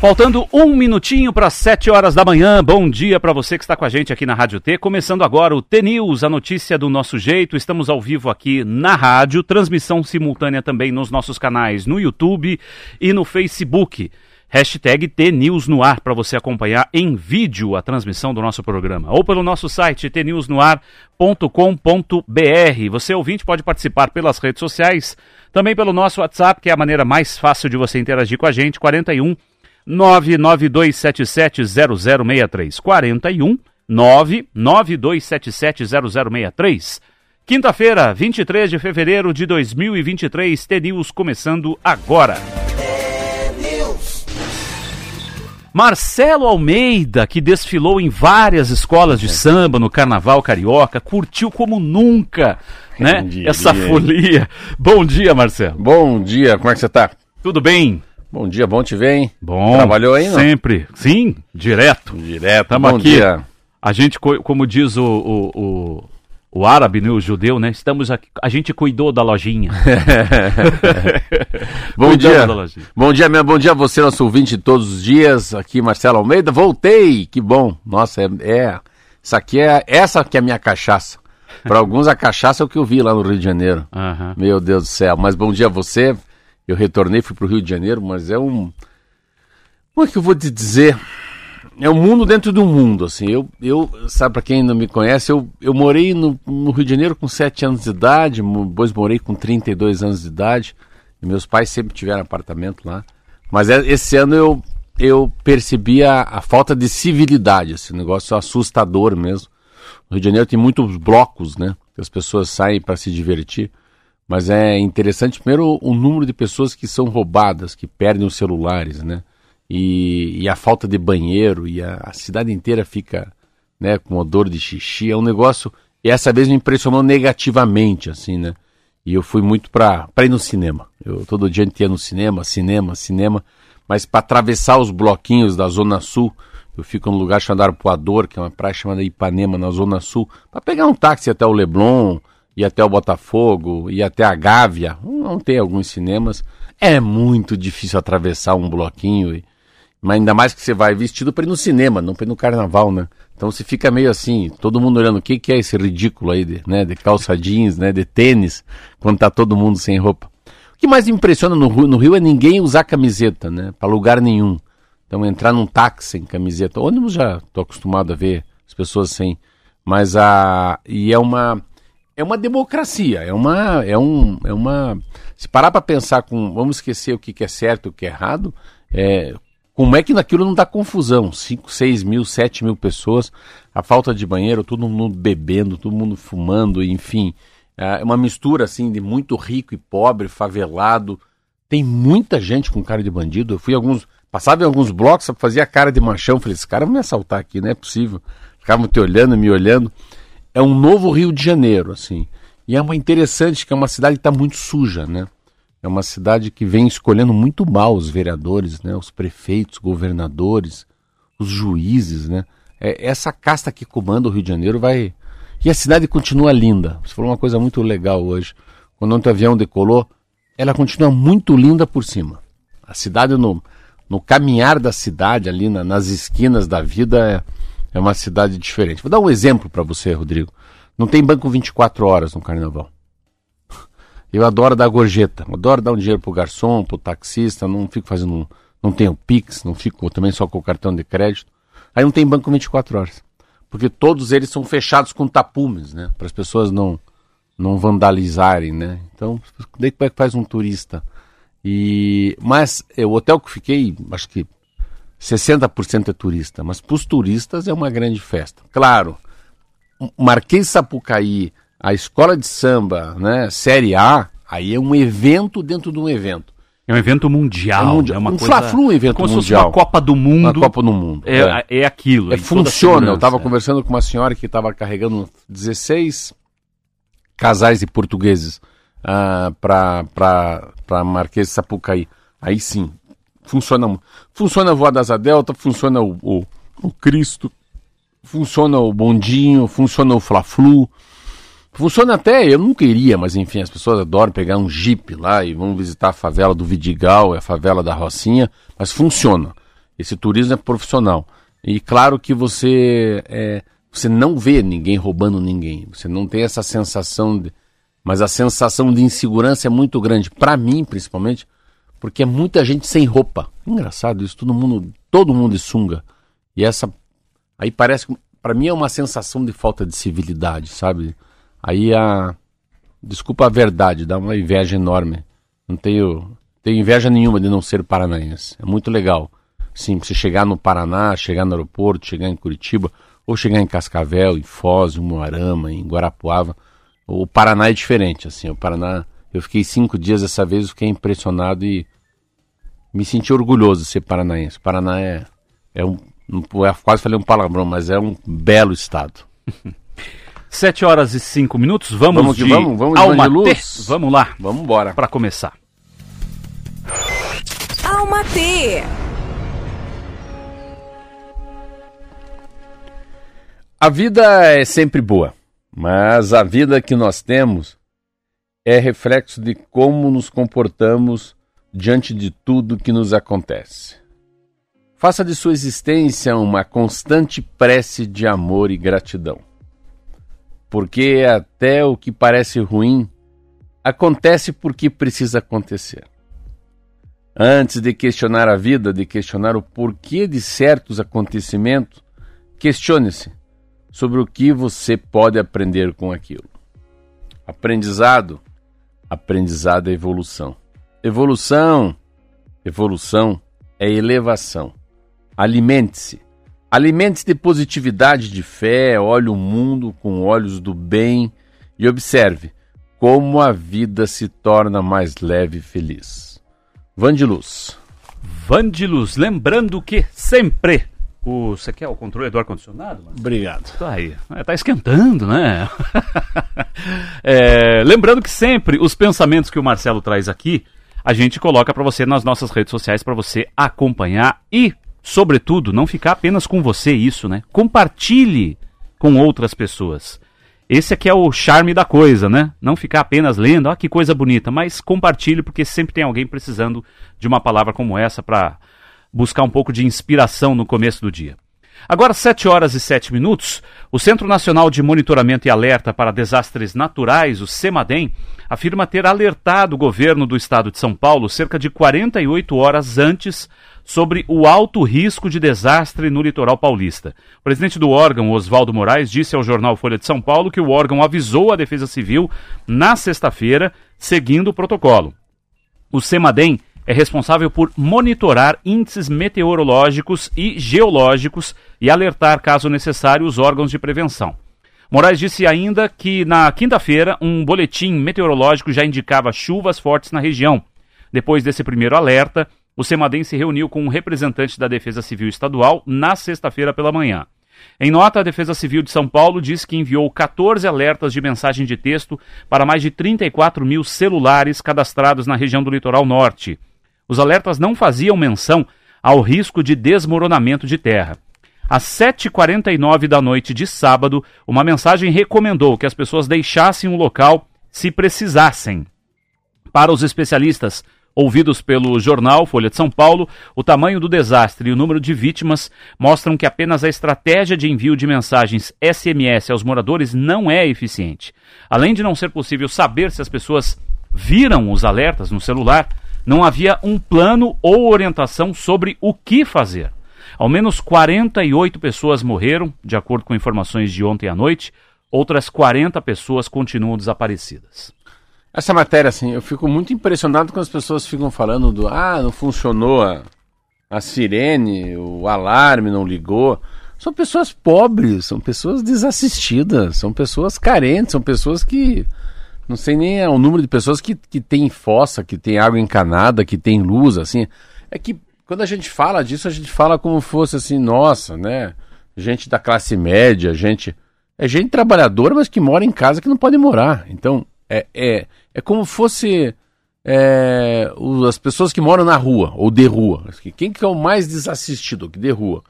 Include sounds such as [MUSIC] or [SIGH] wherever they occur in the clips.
Faltando um minutinho para sete horas da manhã, bom dia para você que está com a gente aqui na Rádio T. Começando agora o T-News, a notícia do nosso jeito. Estamos ao vivo aqui na rádio, transmissão simultânea também nos nossos canais no YouTube e no Facebook. Hashtag TNews para você acompanhar em vídeo a transmissão do nosso programa. Ou pelo nosso site tnewsnoar.com.br. Você ouvinte pode participar pelas redes sociais, também pelo nosso WhatsApp, que é a maneira mais fácil de você interagir com a gente, 41 992770063. 41 992770063. Quinta-feira, 23 de fevereiro de 2023, T-News começando agora. Marcelo Almeida, que desfilou em várias escolas de samba no Carnaval Carioca, curtiu como nunca, né? Essa folia. Bom dia, Marcelo. Bom dia, como é que você tá? Tudo bem? Bom dia, bom te ver, hein? Bom. Trabalhou aí, não? Sempre. Sim, direto. Direto. Estamos bom aqui. dia. A gente, co- como diz o, o, o, o árabe, né, o judeu, né? Estamos aqui, a gente cuidou da lojinha. [LAUGHS] Bom dia. lojinha. Bom dia, meu, bom dia a você, nosso ouvinte de todos os dias. Aqui, Marcelo Almeida. Voltei, que bom. Nossa, é, é isso aqui é essa que é a minha cachaça. Para alguns a cachaça é o que eu vi lá no Rio de Janeiro. Aham. Meu Deus do céu. Mas bom dia a você. Eu retornei, fui pro Rio de Janeiro, mas é um. Como é que eu vou te dizer? É um mundo dentro de um mundo, assim. Eu, eu sabe, para quem não me conhece, eu, eu morei no, no Rio de Janeiro com 7 anos de idade, depois morei com 32 anos de idade. Meus pais sempre tiveram apartamento lá. Mas é- esse ano eu, eu percebi a, a falta de civilidade, esse negócio assustador mesmo. No Rio de Janeiro tem muitos blocos, né? Que as pessoas saem para se divertir. Mas é interessante, primeiro, o número de pessoas que são roubadas, que perdem os celulares, né? E, e a falta de banheiro, e a, a cidade inteira fica né, com odor de xixi. É um negócio. E essa vez me impressionou negativamente, assim, né? E eu fui muito para ir no cinema. Eu todo dia ia no cinema, cinema, cinema. Mas para atravessar os bloquinhos da Zona Sul, eu fico num lugar chamado Arpoador, que é uma praia chamada Ipanema, na Zona Sul, para pegar um táxi até o Leblon, ir até o Botafogo, ir até a Gávea. Não tem alguns cinemas. É muito difícil atravessar um bloquinho, e- mas ainda mais que você vai vestido para ir no cinema, não para ir no carnaval, né? Então você fica meio assim, todo mundo olhando, o que, que é esse ridículo aí, de, né? De calça jeans, né? De tênis, quando tá todo mundo sem roupa. O que mais impressiona no Rio, no Rio é ninguém usar camiseta, né? Para lugar nenhum. Então entrar num táxi sem camiseta, ônibus já tô acostumado a ver as pessoas sem, mas a e é uma é uma democracia, é uma é um é uma se parar para pensar com, vamos esquecer o que, que é certo, o que é errado, é como é que naquilo não dá confusão? 5, 6 mil, 7 mil pessoas, a falta de banheiro, todo mundo bebendo, todo mundo fumando, enfim. É uma mistura assim de muito rico e pobre, favelado. Tem muita gente com cara de bandido. Eu fui alguns. Passava em alguns blocos, fazia cara de machão. Falei, esse cara vai me assaltar aqui, não é possível. Ficavam te olhando, me olhando. É um novo Rio de Janeiro, assim. E é uma interessante que é uma cidade que está muito suja, né? É uma cidade que vem escolhendo muito mal os vereadores, né? Os prefeitos, governadores, os juízes, né? É, essa casta que comanda o Rio de Janeiro vai. E a cidade continua linda. Você falou uma coisa muito legal hoje. Quando o avião decolou, ela continua muito linda por cima. A cidade, no, no caminhar da cidade, ali na- nas esquinas da vida, é, é uma cidade diferente. Vou dar um exemplo para você, Rodrigo. Não tem banco 24 horas no carnaval. Eu adoro dar gorjeta, adoro dar um dinheiro pro garçom, pro taxista, não fico fazendo. Não tenho Pix, não fico também só com o cartão de crédito. Aí não tem banco 24 horas. Porque todos eles são fechados com tapumes, né? Para as pessoas não, não vandalizarem, né? Então, daí como é que faz um turista? E, mas é, o hotel que fiquei, acho que 60% é turista, mas para os turistas é uma grande festa. Claro, Marquês Sapucaí, a escola de samba, né, Série A, aí é um evento dentro de um evento. É um evento mundial. É mundial. É uma Um coisa. Fla-Flu é um evento como se fosse mundial. uma Copa do Mundo. Uma Copa no Mundo. É, é aquilo. É, em toda a funciona. Eu estava é. conversando com uma senhora que estava carregando 16 casais de portugueses ah, para Marquês de Sapucaí. Aí sim, funciona. Funciona a Voa das Delta, funciona o, o, o Cristo, funciona o Bondinho, funciona o Fla-Flu, Funciona até, eu nunca iria, mas enfim, as pessoas adoram pegar um jeep lá e vão visitar a favela do Vidigal, a favela da Rocinha, mas funciona. Esse turismo é profissional. E claro que você é, você não vê ninguém roubando ninguém, você não tem essa sensação de, mas a sensação de insegurança é muito grande para mim, principalmente, porque é muita gente sem roupa. Engraçado isso, todo mundo, todo mundo de sunga. E essa aí parece para mim é uma sensação de falta de civilidade, sabe? Aí a desculpa a verdade, dá uma inveja enorme. Não tenho tenho inveja nenhuma de não ser paranaense. É muito legal. Sim, você chegar no Paraná, chegar no aeroporto, chegar em Curitiba, ou chegar em Cascavel, em Foz, em Moarama, em Guarapuava. O Paraná é diferente, assim, o Paraná... Eu fiquei cinco dias dessa vez, fiquei impressionado e me senti orgulhoso de ser paranaense. O Paraná é, é um... Eu quase falei um palavrão, mas é um belo estado. [LAUGHS] Sete horas e cinco minutos, vamos, vamos de vamos, vamos Alma de luz. Vamos lá. Vamos embora. Para começar. Alma T. A vida é sempre boa, mas a vida que nós temos é reflexo de como nos comportamos diante de tudo que nos acontece. Faça de sua existência uma constante prece de amor e gratidão. Porque até o que parece ruim acontece porque precisa acontecer. Antes de questionar a vida, de questionar o porquê de certos acontecimentos, questione-se sobre o que você pode aprender com aquilo. Aprendizado, aprendizado é evolução. Evolução, evolução é elevação. Alimente-se. Alimente-se de positividade, de fé, olhe o mundo com olhos do bem e observe como a vida se torna mais leve e feliz. Vandiluz. Vandiluz, lembrando que sempre o, você quer o controle do ar-condicionado? Obrigado. Tá aí. É, tá esquentando, né? [LAUGHS] é, lembrando que sempre os pensamentos que o Marcelo traz aqui, a gente coloca para você nas nossas redes sociais para você acompanhar e, sobretudo, não ficar apenas com você isso, né? Compartilhe com outras pessoas. Esse aqui é o charme da coisa, né? Não ficar apenas lendo, ah, que coisa bonita, mas compartilhe porque sempre tem alguém precisando de uma palavra como essa para buscar um pouco de inspiração no começo do dia. Agora, 7 horas e 7 minutos, o Centro Nacional de Monitoramento e Alerta para Desastres Naturais, o CEMADEM, afirma ter alertado o governo do estado de São Paulo cerca de 48 horas antes sobre o alto risco de desastre no litoral paulista. O presidente do órgão, Oswaldo Moraes, disse ao jornal Folha de São Paulo que o órgão avisou a Defesa Civil na sexta-feira, seguindo o protocolo. O CEMADEM é responsável por monitorar índices meteorológicos e geológicos e alertar, caso necessário, os órgãos de prevenção. Moraes disse ainda que na quinta-feira um boletim meteorológico já indicava chuvas fortes na região. Depois desse primeiro alerta, o Semadem se reuniu com um representante da Defesa Civil Estadual na sexta-feira pela manhã. Em nota, a Defesa Civil de São Paulo diz que enviou 14 alertas de mensagem de texto para mais de 34 mil celulares cadastrados na região do litoral norte. Os alertas não faziam menção ao risco de desmoronamento de terra. Às 7h49 da noite de sábado, uma mensagem recomendou que as pessoas deixassem o local se precisassem. Para os especialistas ouvidos pelo jornal Folha de São Paulo, o tamanho do desastre e o número de vítimas mostram que apenas a estratégia de envio de mensagens SMS aos moradores não é eficiente. Além de não ser possível saber se as pessoas viram os alertas no celular, não havia um plano ou orientação sobre o que fazer. Ao menos 48 pessoas morreram, de acordo com informações de ontem à noite, outras 40 pessoas continuam desaparecidas. Essa matéria, assim, eu fico muito impressionado quando as pessoas ficam falando do ah, não funcionou a, a sirene, o alarme não ligou. São pessoas pobres, são pessoas desassistidas, são pessoas carentes, são pessoas que não sei nem o número de pessoas que, que tem fossa, que tem água encanada, que tem luz, assim. É que quando a gente fala disso, a gente fala como fosse assim, nossa, né? Gente da classe média, gente. É gente trabalhadora, mas que mora em casa que não pode morar. Então, é, é, é como fosse é, as pessoas que moram na rua, ou de rua. Quem que é o mais desassistido que de rua?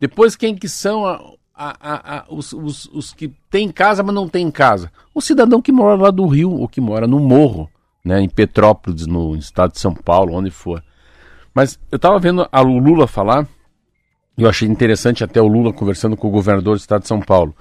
Depois, quem que são a, a, a, os, os, os, que têm casa, mas não têm casa. O cidadão que mora lá do Rio, ou que mora no Morro, né, em Petrópolis, no estado de São Paulo, onde for. Mas eu estava vendo a Lula falar, eu achei interessante até o Lula conversando com o governador do estado de São Paulo.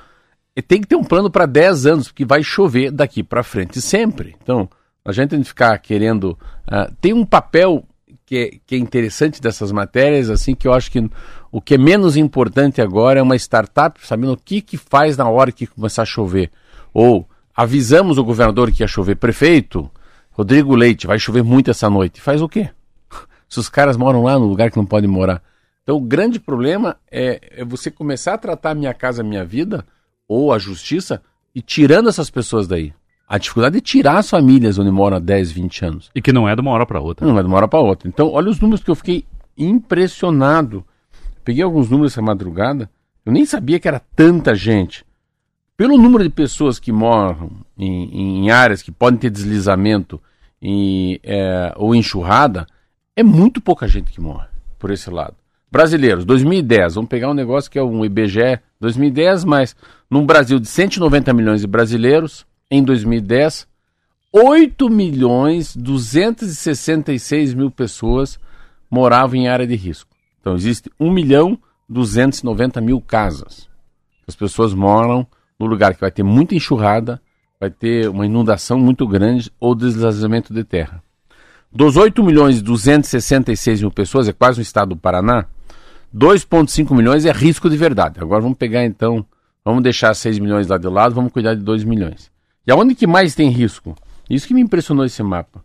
E tem que ter um plano para 10 anos, porque vai chover daqui para frente sempre. Então, a gente tem que ficar querendo. Uh, tem um papel que é, que é interessante dessas matérias, assim, que eu acho que o que é menos importante agora é uma startup sabendo o que, que faz na hora que começar a chover. Ou avisamos o governador que ia chover. Prefeito, Rodrigo Leite, vai chover muito essa noite. Faz o quê? [LAUGHS] Se os caras moram lá no lugar que não podem morar. Então o grande problema é, é você começar a tratar Minha Casa Minha Vida ou a justiça e tirando essas pessoas daí. A dificuldade é tirar as famílias onde moram há 10, 20 anos. E que não é de uma hora para outra. Não é de uma hora para outra. Então, olha os números que eu fiquei impressionado. Peguei alguns números essa madrugada. Eu nem sabia que era tanta gente. Pelo número de pessoas que moram em, em áreas que podem ter deslizamento e, é, ou enxurrada, é muito pouca gente que morre por esse lado. Brasileiros, 2010, vamos pegar um negócio que é um IBGE 2010, mas num Brasil de 190 milhões de brasileiros, em 2010, 8 milhões 266 mil pessoas moravam em área de risco. Então existe 1 milhão 290 mil casas. As pessoas moram no lugar que vai ter muita enxurrada, vai ter uma inundação muito grande ou deslizamento de terra. Dos 8 milhões e 266 mil pessoas, é quase o estado do Paraná, 2,5 milhões é risco de verdade. Agora vamos pegar então, vamos deixar 6 milhões lá de lado, vamos cuidar de 2 milhões. E aonde que mais tem risco? Isso que me impressionou esse mapa.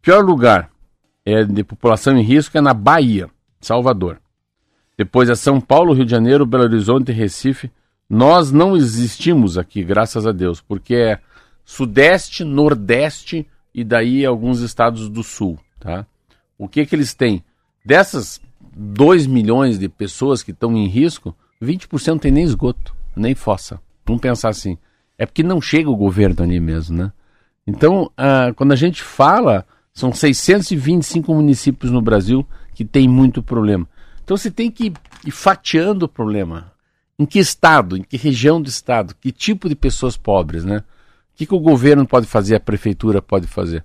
Pior lugar é de população em risco é na Bahia, Salvador. Depois é São Paulo, Rio de Janeiro, Belo Horizonte Recife. Nós não existimos aqui, graças a Deus, porque é Sudeste, Nordeste e daí alguns estados do Sul, tá? O que que eles têm? Dessas 2 milhões de pessoas que estão em risco, 20% não tem nem esgoto, nem fossa. Vamos pensar assim. É porque não chega o governo ali mesmo, né? Então, ah, quando a gente fala, são 625 municípios no Brasil que tem muito problema. Então você tem que ir fatiando o problema. Em que estado, em que região do estado, que tipo de pessoas pobres, né? O que, que o governo pode fazer, a prefeitura pode fazer?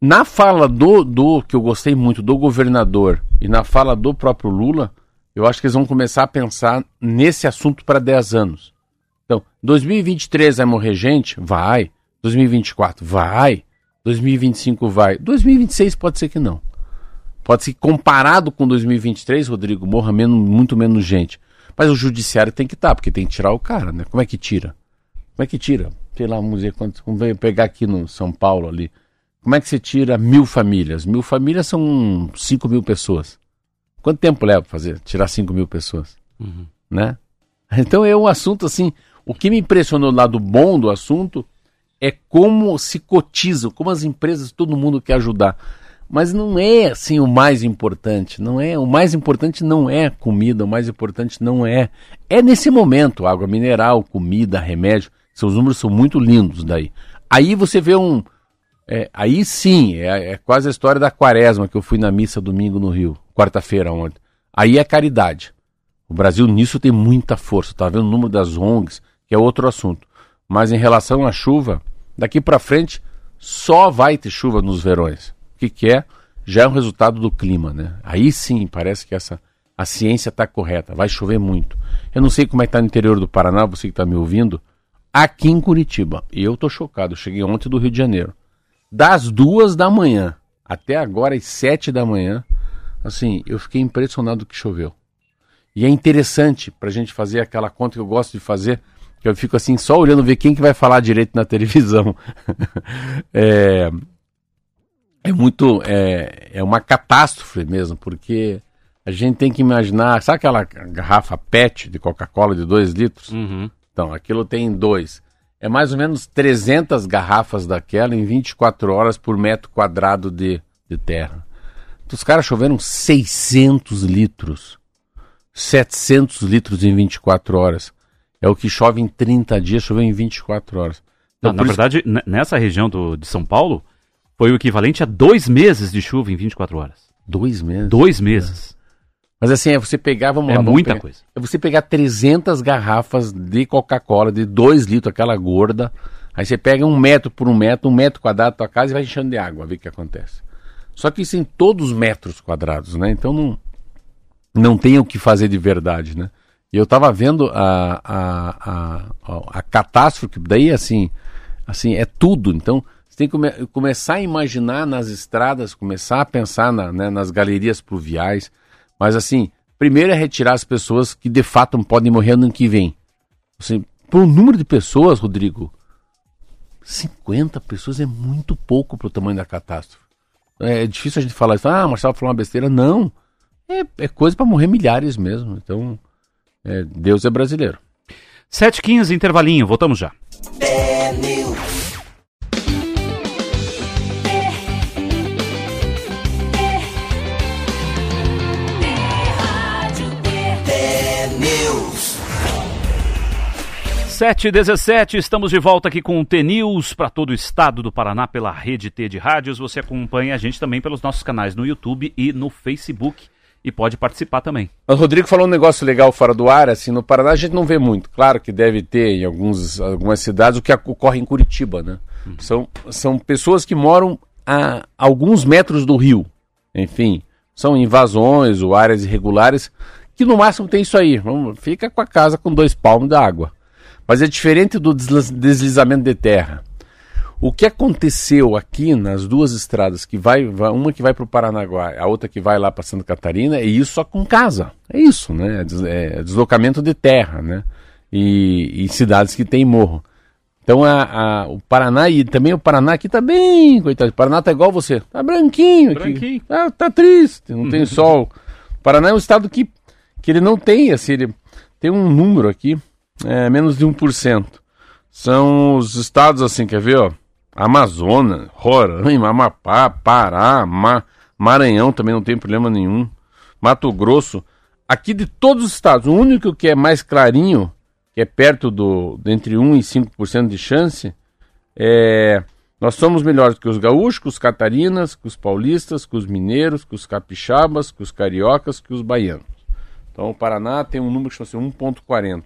Na fala do, do, que eu gostei muito, do governador e na fala do próprio Lula, eu acho que eles vão começar a pensar nesse assunto para 10 anos. Então, 2023 vai morrer gente? Vai. 2024? Vai. 2025 vai. 2026 pode ser que não. Pode ser que comparado com 2023, Rodrigo, morra menos, muito menos gente. Mas o judiciário tem que estar, tá, porque tem que tirar o cara, né? Como é que tira? Como é que tira? Sei lá, vamos ver quanto. Vamos pegar aqui no São Paulo ali. Como é que você tira mil famílias? Mil famílias são cinco mil pessoas. Quanto tempo leva para fazer? Tirar cinco mil pessoas? Uhum. Né? [LAUGHS] Então é um assunto assim. O que me impressionou do lado bom do assunto é como se cotizam, como as empresas, todo mundo quer ajudar. Mas não é assim o mais importante, não é. O mais importante não é comida, o mais importante não é. É nesse momento, água mineral, comida, remédio. Seus números são muito lindos daí. Aí você vê um, é, aí sim, é, é, quase a história da quaresma que eu fui na missa domingo no Rio, quarta-feira ontem. Aí é caridade. O Brasil nisso tem muita força. Tá vendo o número das ONGs, que é outro assunto. Mas em relação à chuva, daqui para frente só vai ter chuva nos verões. O que, que é? Já é um resultado do clima, né? Aí sim, parece que essa a ciência está correta. Vai chover muito. Eu não sei como é que tá no interior do Paraná, você que está me ouvindo. Aqui em Curitiba, e eu tô chocado. Cheguei ontem do Rio de Janeiro das duas da manhã até agora às sete da manhã, assim, eu fiquei impressionado que choveu. E é interessante para a gente fazer aquela conta que eu gosto de fazer, que eu fico assim só olhando ver quem que vai falar direito na [LAUGHS] televisão. é, é muito, é, é uma catástrofe mesmo, porque a gente tem que imaginar, sabe aquela garrafa PET de Coca-Cola de 2 litros? Uhum. Então, aquilo tem dois é mais ou menos 300 garrafas daquela em 24 horas por metro quadrado de, de terra. Então, os caras choveram 600 litros. 700 litros em 24 horas. É o que chove em 30 dias, choveu em 24 horas. Então, Não, na verdade, isso... nessa região do, de São Paulo, foi o equivalente a dois meses de chuva em 24 horas. Dois meses? Dois meses. Mas assim, é você pegar, vamos é lá. muita pegar, coisa. É você pegar 300 garrafas de Coca-Cola de 2 litros, aquela gorda. Aí você pega um metro por um metro, um metro quadrado da tua casa e vai enchendo de água, ver o que acontece. Só que isso em todos os metros quadrados, né? Então não, não tem o que fazer de verdade, né? E eu estava vendo a, a, a, a, catástrofe, daí assim, assim, é tudo. Então, você tem que come, começar a imaginar nas estradas, começar a pensar na, né, nas galerias pluviais. Mas assim, primeiro é retirar as pessoas que de fato podem morrer ano que vem. Assim, por número de pessoas, Rodrigo, 50 pessoas é muito pouco para o tamanho da catástrofe. É, é difícil a gente falar isso, ah, Marcelo falou uma besteira. Não. É, é coisa para morrer milhares mesmo. Então, é, Deus é brasileiro. 7h15, intervalinho, voltamos já. É 7h17, estamos de volta aqui com o T-News para todo o estado do Paraná pela Rede T de Rádios. Você acompanha a gente também pelos nossos canais no YouTube e no Facebook e pode participar também. O Rodrigo falou um negócio legal fora do ar, assim, no Paraná a gente não vê muito. Claro que deve ter em alguns, algumas cidades o que ocorre em Curitiba, né? Uhum. São, são pessoas que moram a alguns metros do rio. Enfim, são invasões ou áreas irregulares que no máximo tem isso aí. Fica com a casa com dois palmos d'água. Mas é diferente do deslizamento de terra. O que aconteceu aqui nas duas estradas, que vai, uma que vai para o Paranaguá, a outra que vai lá para Santa Catarina, é isso só com casa. É isso, né? É, é deslocamento de terra, né? E, e cidades que tem morro. Então a, a, o Paraná, e também o Paraná aqui tá bem, coitado. O Paraná tá igual você, tá branquinho aqui. Branquinho. Tá, tá triste, não tem [LAUGHS] sol. O Paraná é um estado que, que ele não tem, assim, ele tem um número aqui, é, menos de 1%. São os estados assim, quer ver, ó? Amazonas, Roraima, Amapá, Pará, Ma Maranhão também não tem problema nenhum. Mato Grosso. Aqui de todos os estados, o único que é mais clarinho, que é perto do entre 1 e 5% de chance, é nós somos melhores que os gaúchos, que os catarinas, que os paulistas, que os mineiros, que os capixabas, que os cariocas, que os baianos. Então o Paraná tem um número que chama-se 1.40.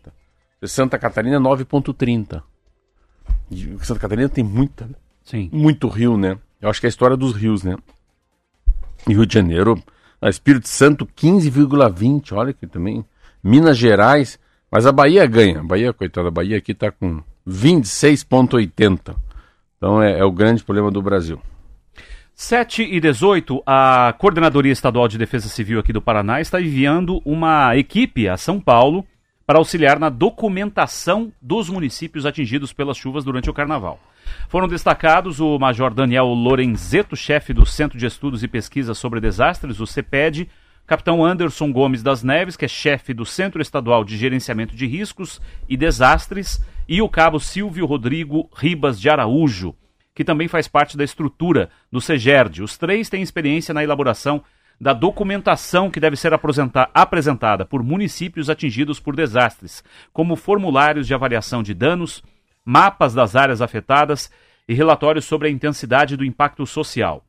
Santa Catarina 9.30. Santa Catarina tem muita, Sim. muito rio, né? Eu acho que é a história dos rios, né? E Rio de Janeiro, a Espírito Santo 15,20, olha que também. Minas Gerais, mas a Bahia ganha. A Bahia, coitada, a Bahia aqui está com 26,80. Então é, é o grande problema do Brasil. 7 e 18, a Coordenadoria Estadual de Defesa Civil aqui do Paraná está enviando uma equipe a São Paulo para auxiliar na documentação dos municípios atingidos pelas chuvas durante o carnaval. Foram destacados o Major Daniel Lorenzeto, chefe do Centro de Estudos e Pesquisas sobre Desastres, o CEPED, Capitão Anderson Gomes das Neves, que é chefe do Centro Estadual de Gerenciamento de Riscos e Desastres, e o Cabo Silvio Rodrigo Ribas de Araújo, que também faz parte da estrutura do SEGERD. Os três têm experiência na elaboração da documentação que deve ser apresentada por municípios atingidos por desastres, como formulários de avaliação de danos, mapas das áreas afetadas e relatórios sobre a intensidade do impacto social.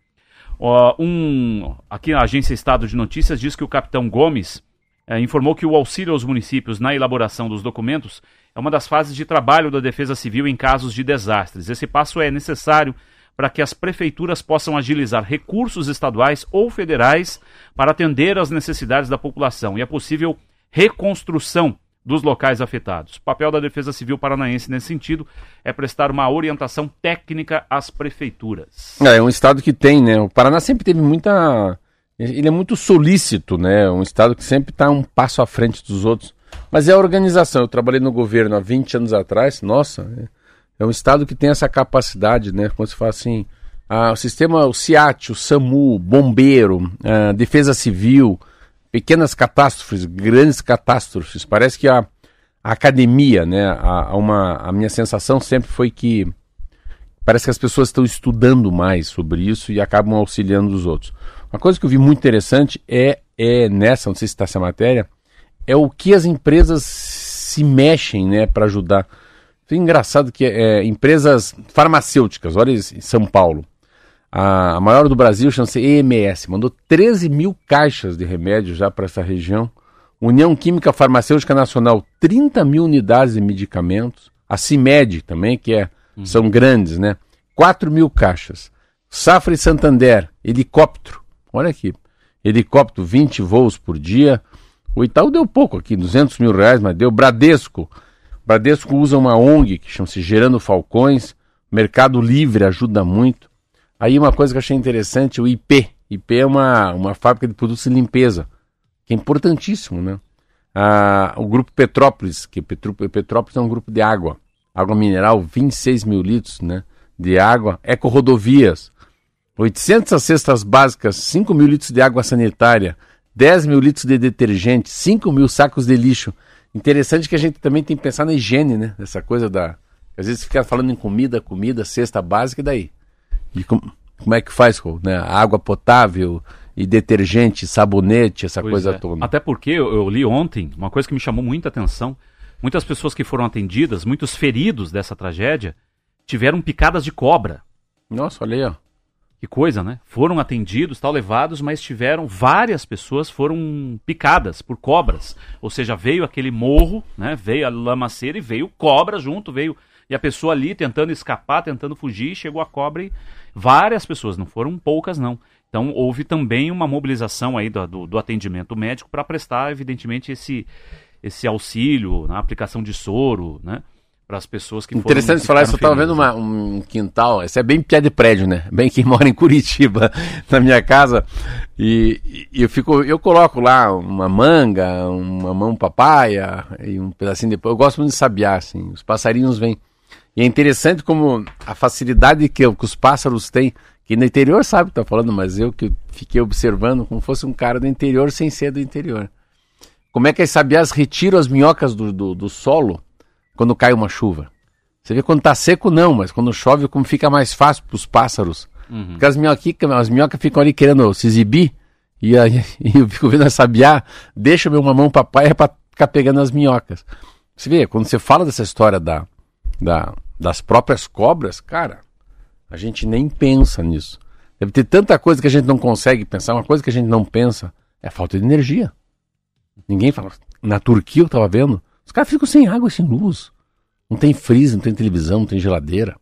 Uh, um, aqui a Agência Estado de Notícias diz que o capitão Gomes eh, informou que o auxílio aos municípios na elaboração dos documentos é uma das fases de trabalho da Defesa Civil em casos de desastres. Esse passo é necessário para que as prefeituras possam agilizar recursos estaduais ou federais para atender às necessidades da população e a possível reconstrução dos locais afetados. O papel da Defesa Civil Paranaense nesse sentido é prestar uma orientação técnica às prefeituras. É, é um estado que tem, né? O Paraná sempre teve muita. Ele é muito solícito, né? Um estado que sempre está um passo à frente dos outros. Mas é a organização. Eu trabalhei no governo há 20 anos atrás. Nossa, é um estado que tem essa capacidade, né? Quando se fala assim, ah, o sistema, o CIAT, o SAMU, bombeiro, a defesa civil, pequenas catástrofes, grandes catástrofes. Parece que a, a academia, né? A, a, uma, a minha sensação sempre foi que parece que as pessoas estão estudando mais sobre isso e acabam auxiliando os outros. Uma coisa que eu vi muito interessante é, é nessa, não sei se está essa matéria, é o que as empresas se mexem, né, para ajudar. Engraçado que é, empresas farmacêuticas, olha em São Paulo. A, a maior do Brasil chama-se EMS, mandou 13 mil caixas de remédio já para essa região. União Química Farmacêutica Nacional, 30 mil unidades de medicamentos. A CIMED também, que é, uhum. são grandes, né? 4 mil caixas. Safra e Santander, helicóptero. Olha aqui. Helicóptero, 20 voos por dia. O Itaú deu pouco aqui, 200 mil reais, mas deu. Bradesco. Bradesco usa uma ONG que chama-se Gerando Falcões. Mercado Livre ajuda muito. Aí uma coisa que eu achei interessante, o IP. IP é uma, uma fábrica de produtos de limpeza, que é importantíssimo, né? Ah, o grupo Petrópolis, que Petro, Petrópolis é um grupo de água, água mineral, 26 mil litros né, de água, eco-rodovias, 800 cestas básicas, 5 mil litros de água sanitária, 10 mil litros de detergente, 5 mil sacos de lixo. Interessante que a gente também tem que pensar na higiene, né? Essa coisa da. Às vezes fica falando em comida, comida, cesta básica, e daí? E com, como é que faz, né? Água potável e detergente, sabonete, essa pois coisa é. toda. Até porque eu, eu, li ontem uma coisa que me chamou muita atenção. Muitas pessoas que foram atendidas, muitos feridos dessa tragédia, tiveram picadas de cobra. Nossa, olha aí, ó. Que coisa, né? Foram atendidos, tal, levados, mas tiveram várias pessoas foram picadas por cobras. Ou seja, veio aquele morro, né? Veio a lamaceira e veio cobra junto, veio e a pessoa ali tentando escapar, tentando fugir, chegou a cobra e várias pessoas, não foram poucas não. Então houve também uma mobilização aí do, do, do atendimento médico para prestar, evidentemente, esse, esse auxílio na aplicação de soro, né? Para as pessoas que Interessante foram, falar isso, eu estava vendo uma, um quintal, esse é bem pé de prédio, né? Bem quem [LAUGHS] mora em Curitiba, na minha casa, e, e, eu fico, eu coloco lá uma manga, uma mão papaya e um pedacinho depois. Eu gosto muito de sabiá, assim, os passarinhos vêm. E é interessante como a facilidade que, que os pássaros têm, que no interior sabe o que está falando, mas eu que fiquei observando como fosse um cara do interior sem ser do interior. Como é que as sabiás retiram as minhocas do, do, do solo quando cai uma chuva. Você vê quando está seco, não, mas quando chove, como fica mais fácil para os pássaros. Uhum. Porque as minhocas, as minhocas ficam ali querendo se exibir, e aí [LAUGHS] e eu fico vendo a sabiá, deixa meu mamão papai é para ficar pegando as minhocas. Você vê, quando você fala dessa história da, da, das próprias cobras, cara, a gente nem pensa nisso. Deve ter tanta coisa que a gente não consegue pensar, uma coisa que a gente não pensa é a falta de energia. Ninguém fala. Na Turquia eu estava vendo, os caras ficam sem água e sem luz. Não tem freezer, não tem televisão, não tem geladeira.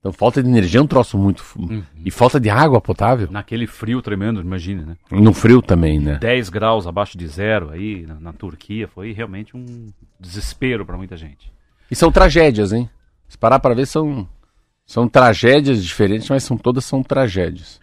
Então falta de energia é um troço muito. Uhum. E falta de água potável. Naquele frio tremendo, imagine, né? No frio também, né? 10 graus abaixo de zero aí na, na Turquia foi realmente um desespero para muita gente. E são tragédias, hein? Se parar para ver, são, são tragédias diferentes, mas são todas são tragédias.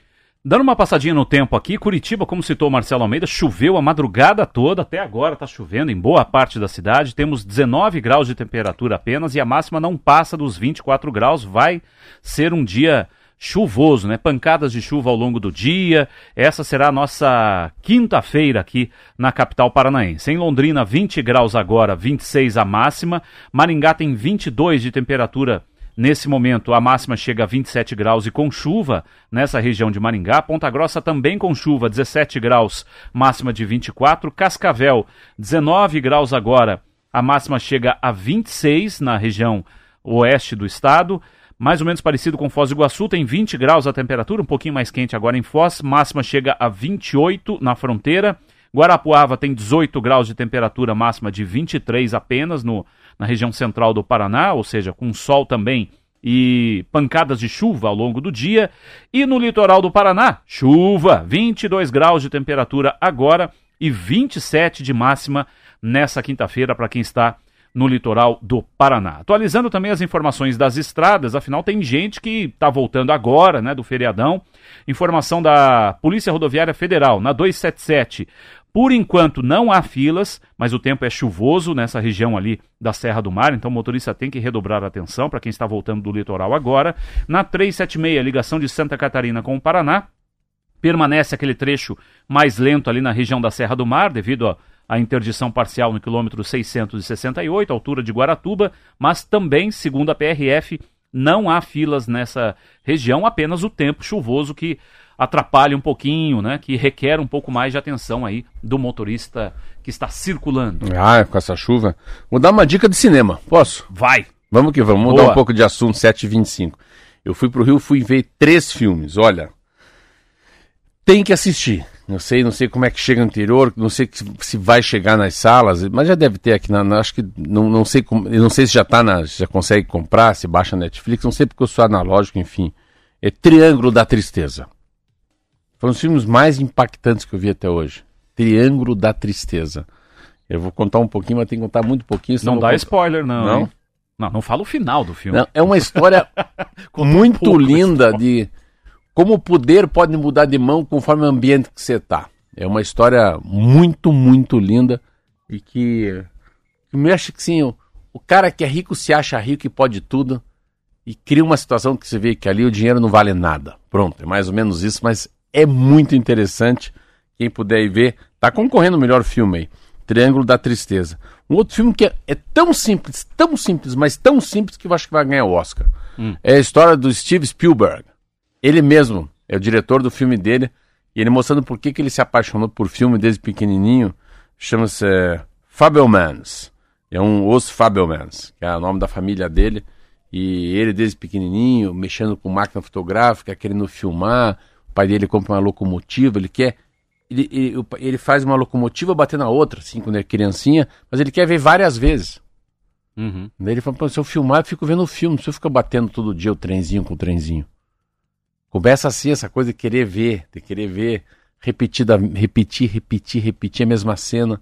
Dando uma passadinha no tempo aqui, Curitiba, como citou Marcelo Almeida, choveu a madrugada toda, até agora está chovendo em boa parte da cidade. Temos 19 graus de temperatura apenas e a máxima não passa dos 24 graus. Vai ser um dia chuvoso, né? Pancadas de chuva ao longo do dia. Essa será a nossa quinta-feira aqui na capital paranaense. Em Londrina, 20 graus agora, 26 a máxima. Maringá tem 22 de temperatura Nesse momento, a máxima chega a 27 graus e com chuva nessa região de Maringá. Ponta Grossa também com chuva, 17 graus, máxima de 24. Cascavel, 19 graus agora, a máxima chega a 26 na região oeste do estado. Mais ou menos parecido com Foz do Iguaçu, tem 20 graus a temperatura, um pouquinho mais quente agora em Foz. Máxima chega a 28 na fronteira. Guarapuava tem 18 graus de temperatura, máxima de 23 apenas no na região central do Paraná, ou seja, com sol também e pancadas de chuva ao longo do dia. E no litoral do Paraná, chuva, 22 graus de temperatura agora e 27 de máxima nessa quinta-feira para quem está no litoral do Paraná. Atualizando também as informações das estradas, afinal tem gente que está voltando agora, né, do feriadão. Informação da Polícia Rodoviária Federal, na 277. Por enquanto não há filas, mas o tempo é chuvoso nessa região ali da Serra do Mar, então o motorista tem que redobrar a atenção para quem está voltando do litoral agora. Na 376, ligação de Santa Catarina com o Paraná, permanece aquele trecho mais lento ali na região da Serra do Mar, devido à interdição parcial no quilômetro 668, altura de Guaratuba, mas também, segundo a PRF, não há filas nessa região, apenas o tempo chuvoso que atrapalha um pouquinho, né? Que requer um pouco mais de atenção aí do motorista que está circulando. Ah, com essa chuva. Vou dar uma dica de cinema, posso? Vai! Vamos que vamos, mudar um pouco de assunto, 7h25. Eu fui pro Rio, fui ver três filmes, olha. tem que assistir. Eu sei, não sei como é que chega no interior, não sei se vai chegar nas salas, mas já deve ter aqui na, na acho que não, não sei como, não sei se já tá na, já consegue comprar, se baixa Netflix, não sei porque eu sou analógico, enfim. É Triângulo da Tristeza. Foi um dos filmes mais impactantes que eu vi até hoje. Triângulo da Tristeza. Eu vou contar um pouquinho, mas tem que contar muito pouquinho. Não dá contar... spoiler, não. Não? não, não fala o final do filme. Não, é uma história [LAUGHS] muito um linda de como o poder pode mudar de mão conforme o ambiente que você está. É uma história muito, muito linda e que, que mexe que sim, o, o cara que é rico se acha rico e pode tudo e cria uma situação que você vê que ali o dinheiro não vale nada. Pronto, é mais ou menos isso, mas é muito interessante. Quem puder ir ver, tá concorrendo o melhor filme aí. Triângulo da Tristeza. Um outro filme que é, é, tão simples, tão simples, mas tão simples que eu acho que vai ganhar o Oscar. Hum. É a história do Steve Spielberg. Ele mesmo é o diretor do filme dele, e ele mostrando por que, que ele se apaixonou por filme desde pequenininho. Chama-se é, Fabelmans. É um Os Fabelmans, que é o nome da família dele. E ele desde pequenininho, mexendo com máquina fotográfica, querendo filmar. O pai dele compra uma locomotiva, ele quer ele, ele, ele, faz uma locomotiva bater na outra, assim, quando é criancinha, mas ele quer ver várias vezes. Uhum. Daí ele fala, se eu filmar, eu fico vendo o filme, se eu ficar batendo todo dia o trenzinho com o trenzinho. Começa assim essa coisa de querer ver, de querer ver, repetida, repetir, repetir, repetir a mesma cena.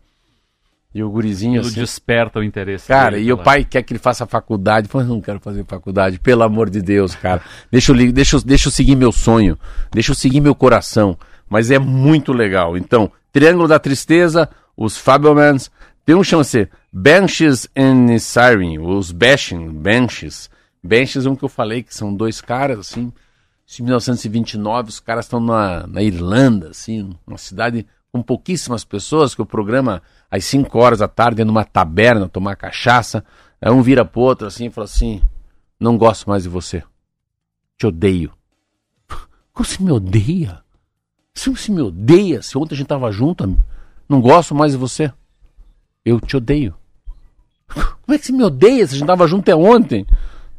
E o gurizinho Aquilo assim, desperta o interesse. Cara, e o pai quer que ele faça faculdade. Fala, não quero fazer faculdade, pelo amor de Deus, cara. Deixa eu, deixa, eu, deixa eu seguir meu sonho. Deixa eu seguir meu coração. Mas é muito legal. Então, Triângulo da Tristeza, os Fabelmans. Tem um chama-se Benches and Siren, os Bashing, Benches. Benches é um que eu falei, que são dois caras, assim, em 1929, os caras estão na, na Irlanda, assim, uma cidade com pouquíssimas pessoas, que o programa às 5 horas da tarde é numa taberna, tomar cachaça. Aí um vira pro outro assim e fala assim: Não gosto mais de você. Te odeio. [LAUGHS] Como você me odeia? Se você me odeia, se ontem a gente tava junto, não gosto mais de você. Eu te odeio. [LAUGHS] Como é que você me odeia se a gente tava junto até ontem?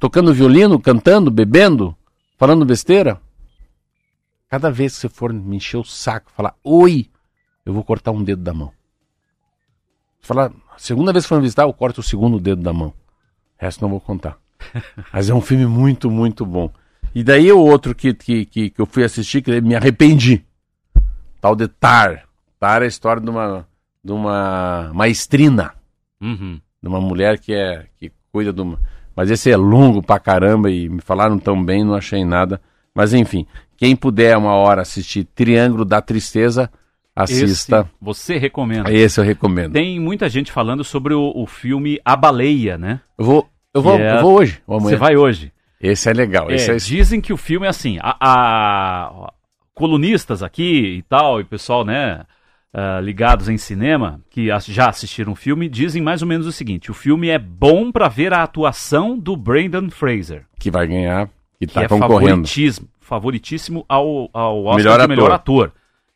Tocando violino, cantando, bebendo? falando besteira, cada vez que você for me encher o saco, falar oi, eu vou cortar um dedo da mão. Falar, segunda vez que for me visitar, eu corto o segundo dedo da mão. O resto não vou contar. [LAUGHS] Mas é um filme muito, muito bom. E daí o outro que, que, que, que eu fui assistir, que me arrependi. Tal de Tar. Tar é a história de uma, de uma maestrina. Uhum. De uma mulher que, é, que cuida de uma mas esse é longo pra caramba e me falaram tão bem, não achei nada. Mas enfim, quem puder uma hora assistir Triângulo da Tristeza, assista. Esse você recomenda? Esse eu recomendo. Tem muita gente falando sobre o, o filme A Baleia, né? Eu vou, eu vou, é... eu vou hoje. Você vai hoje? Esse é legal. É, é... Dizem que o filme é assim, a, a, colunistas aqui e tal, e pessoal, né, uh, ligados em cinema, que já assistiram o filme, dizem mais ou menos o seguinte: o filme é bom para ver a atuação do Brandon Fraser. Que vai ganhar, que está concorrendo. Favoritíssimo, favoritíssimo ao, ao Oscar melhor de melhor ator.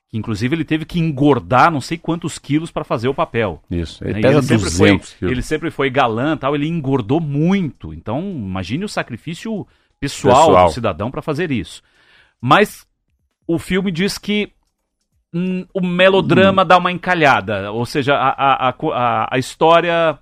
Que, inclusive ele teve que engordar não sei quantos quilos para fazer o papel. Isso, ele, né? pesa ele sempre foi, quilos. Ele sempre foi galã tal, ele engordou muito. Então, imagine o sacrifício pessoal, pessoal. do cidadão para fazer isso. Mas o filme diz que Hum, o melodrama hum. dá uma encalhada, ou seja, a, a, a, a, história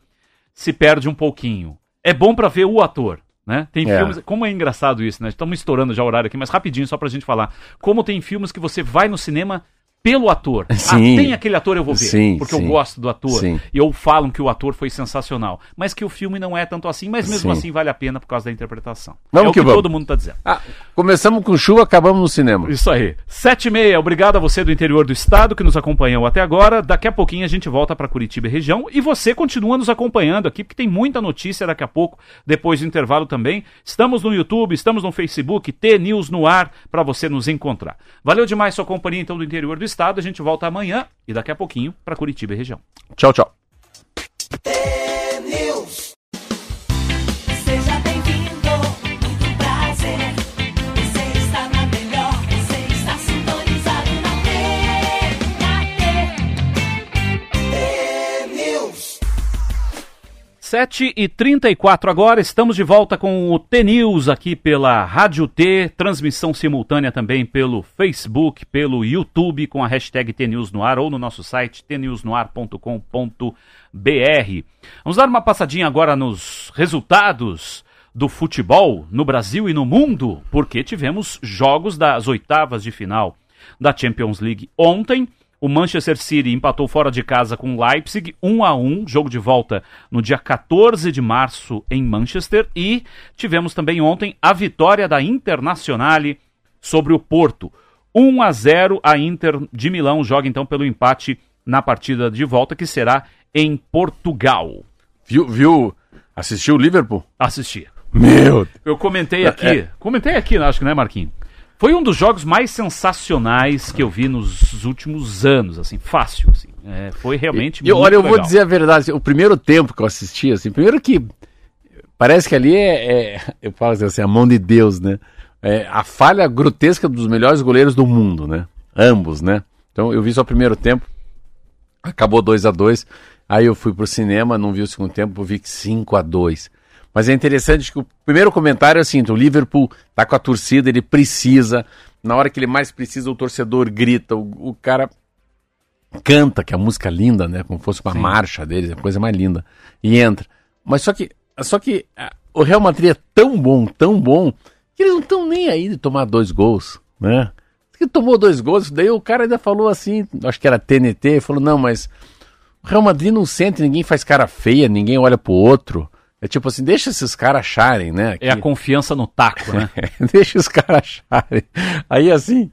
se perde um pouquinho. É bom para ver o ator, né? Tem é. filmes, como é engraçado isso, né? Estamos estourando já o horário aqui, mas rapidinho só pra gente falar. Como tem filmes que você vai no cinema pelo ator. [LAUGHS] Sim. Ah, tem aquele ator, eu vou ver. Sim, porque sim, eu gosto do ator. Sim. E ou falam que o ator foi sensacional. Mas que o filme não é tanto assim, mas mesmo sim. assim vale a pena por causa da interpretação. Vamos é o que, que vamos. todo mundo está dizendo. Ah, começamos com chuva, acabamos no cinema. Isso aí. Sete e meia, obrigado a você do interior do estado que nos acompanhou até agora. Daqui a pouquinho a gente volta para Curitiba e região. E você continua nos acompanhando aqui, porque tem muita notícia daqui a pouco, depois do intervalo também. Estamos no YouTube, estamos no Facebook, T-News no ar, para você nos encontrar. Valeu demais sua companhia então do interior do estado. A gente volta amanhã e daqui a pouquinho para Curitiba e região. Tchau, tchau. 7 e 34 agora, estamos de volta com o T-News aqui pela Rádio T, transmissão simultânea também pelo Facebook, pelo YouTube, com a hashtag T-News no ar ou no nosso site tnewsnoar.com.br. Vamos dar uma passadinha agora nos resultados do futebol no Brasil e no mundo, porque tivemos jogos das oitavas de final da Champions League ontem. O Manchester City empatou fora de casa com o Leipzig, 1 a 1 jogo de volta no dia 14 de março em Manchester. E tivemos também ontem a vitória da Internazionale sobre o Porto. 1 a 0 a Inter de Milão joga então pelo empate na partida de volta, que será em Portugal. Viu, viu assistiu o Liverpool? Assisti. Meu! Eu comentei aqui, é. comentei aqui, acho que, né, Marquinhos? Foi um dos jogos mais sensacionais que eu vi nos últimos anos, assim, fácil, assim. É, foi realmente e, muito Olha, eu legal. vou dizer a verdade, o primeiro tempo que eu assisti, assim, primeiro que parece que ali é, é eu falo assim, a mão de Deus, né? É, a falha grotesca dos melhores goleiros do mundo, né? Ambos, né? Então eu vi só o primeiro tempo, acabou 2 a 2 aí eu fui pro cinema, não vi o segundo tempo, vi que 5 a 2 mas é interessante que o primeiro comentário é assim: o Liverpool tá com a torcida, ele precisa. Na hora que ele mais precisa, o torcedor grita, o, o cara canta, que é a música linda, né? Como fosse uma Sim. marcha deles, é a coisa mais linda. E entra. Mas só que, só que o Real Madrid é tão bom, tão bom, que eles não estão nem aí de tomar dois gols, né? Que tomou dois gols, daí o cara ainda falou assim, acho que era TNT, falou: não, mas o Real Madrid não sente, ninguém faz cara feia, ninguém olha pro outro. É tipo assim, deixa esses caras acharem, né? Que... É a confiança no taco, né? [LAUGHS] deixa os caras acharem. Aí assim,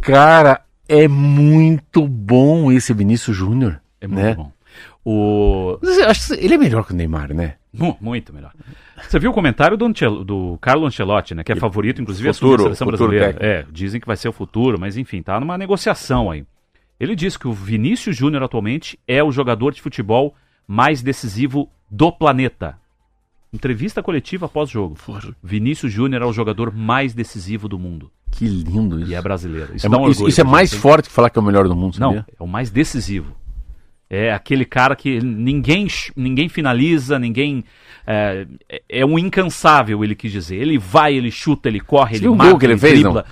cara, é muito bom esse Vinícius Júnior. É muito né? bom. O... Acho ele é melhor que o Neymar, né? Muito melhor. Você viu o comentário do, Ancel... do Carlo Ancelotti, né? Que é favorito, inclusive, a seleção brasileira. É, dizem que vai ser o futuro, mas enfim, tá numa negociação aí. Ele disse que o Vinícius Júnior atualmente é o jogador de futebol mais decisivo do planeta. Entrevista coletiva pós-jogo. Vinícius Júnior é o jogador mais decisivo do mundo. Que lindo isso. E é brasileiro. Isso, é, um isso, isso é mais forte que falar que é o melhor do mundo, sabia? Não, é o mais decisivo. É aquele cara que ninguém, ninguém finaliza, ninguém. É, é um incansável, ele quis dizer. Ele vai, ele chuta, ele corre, Você ele mata, que ele, ele fez, dribla. Não?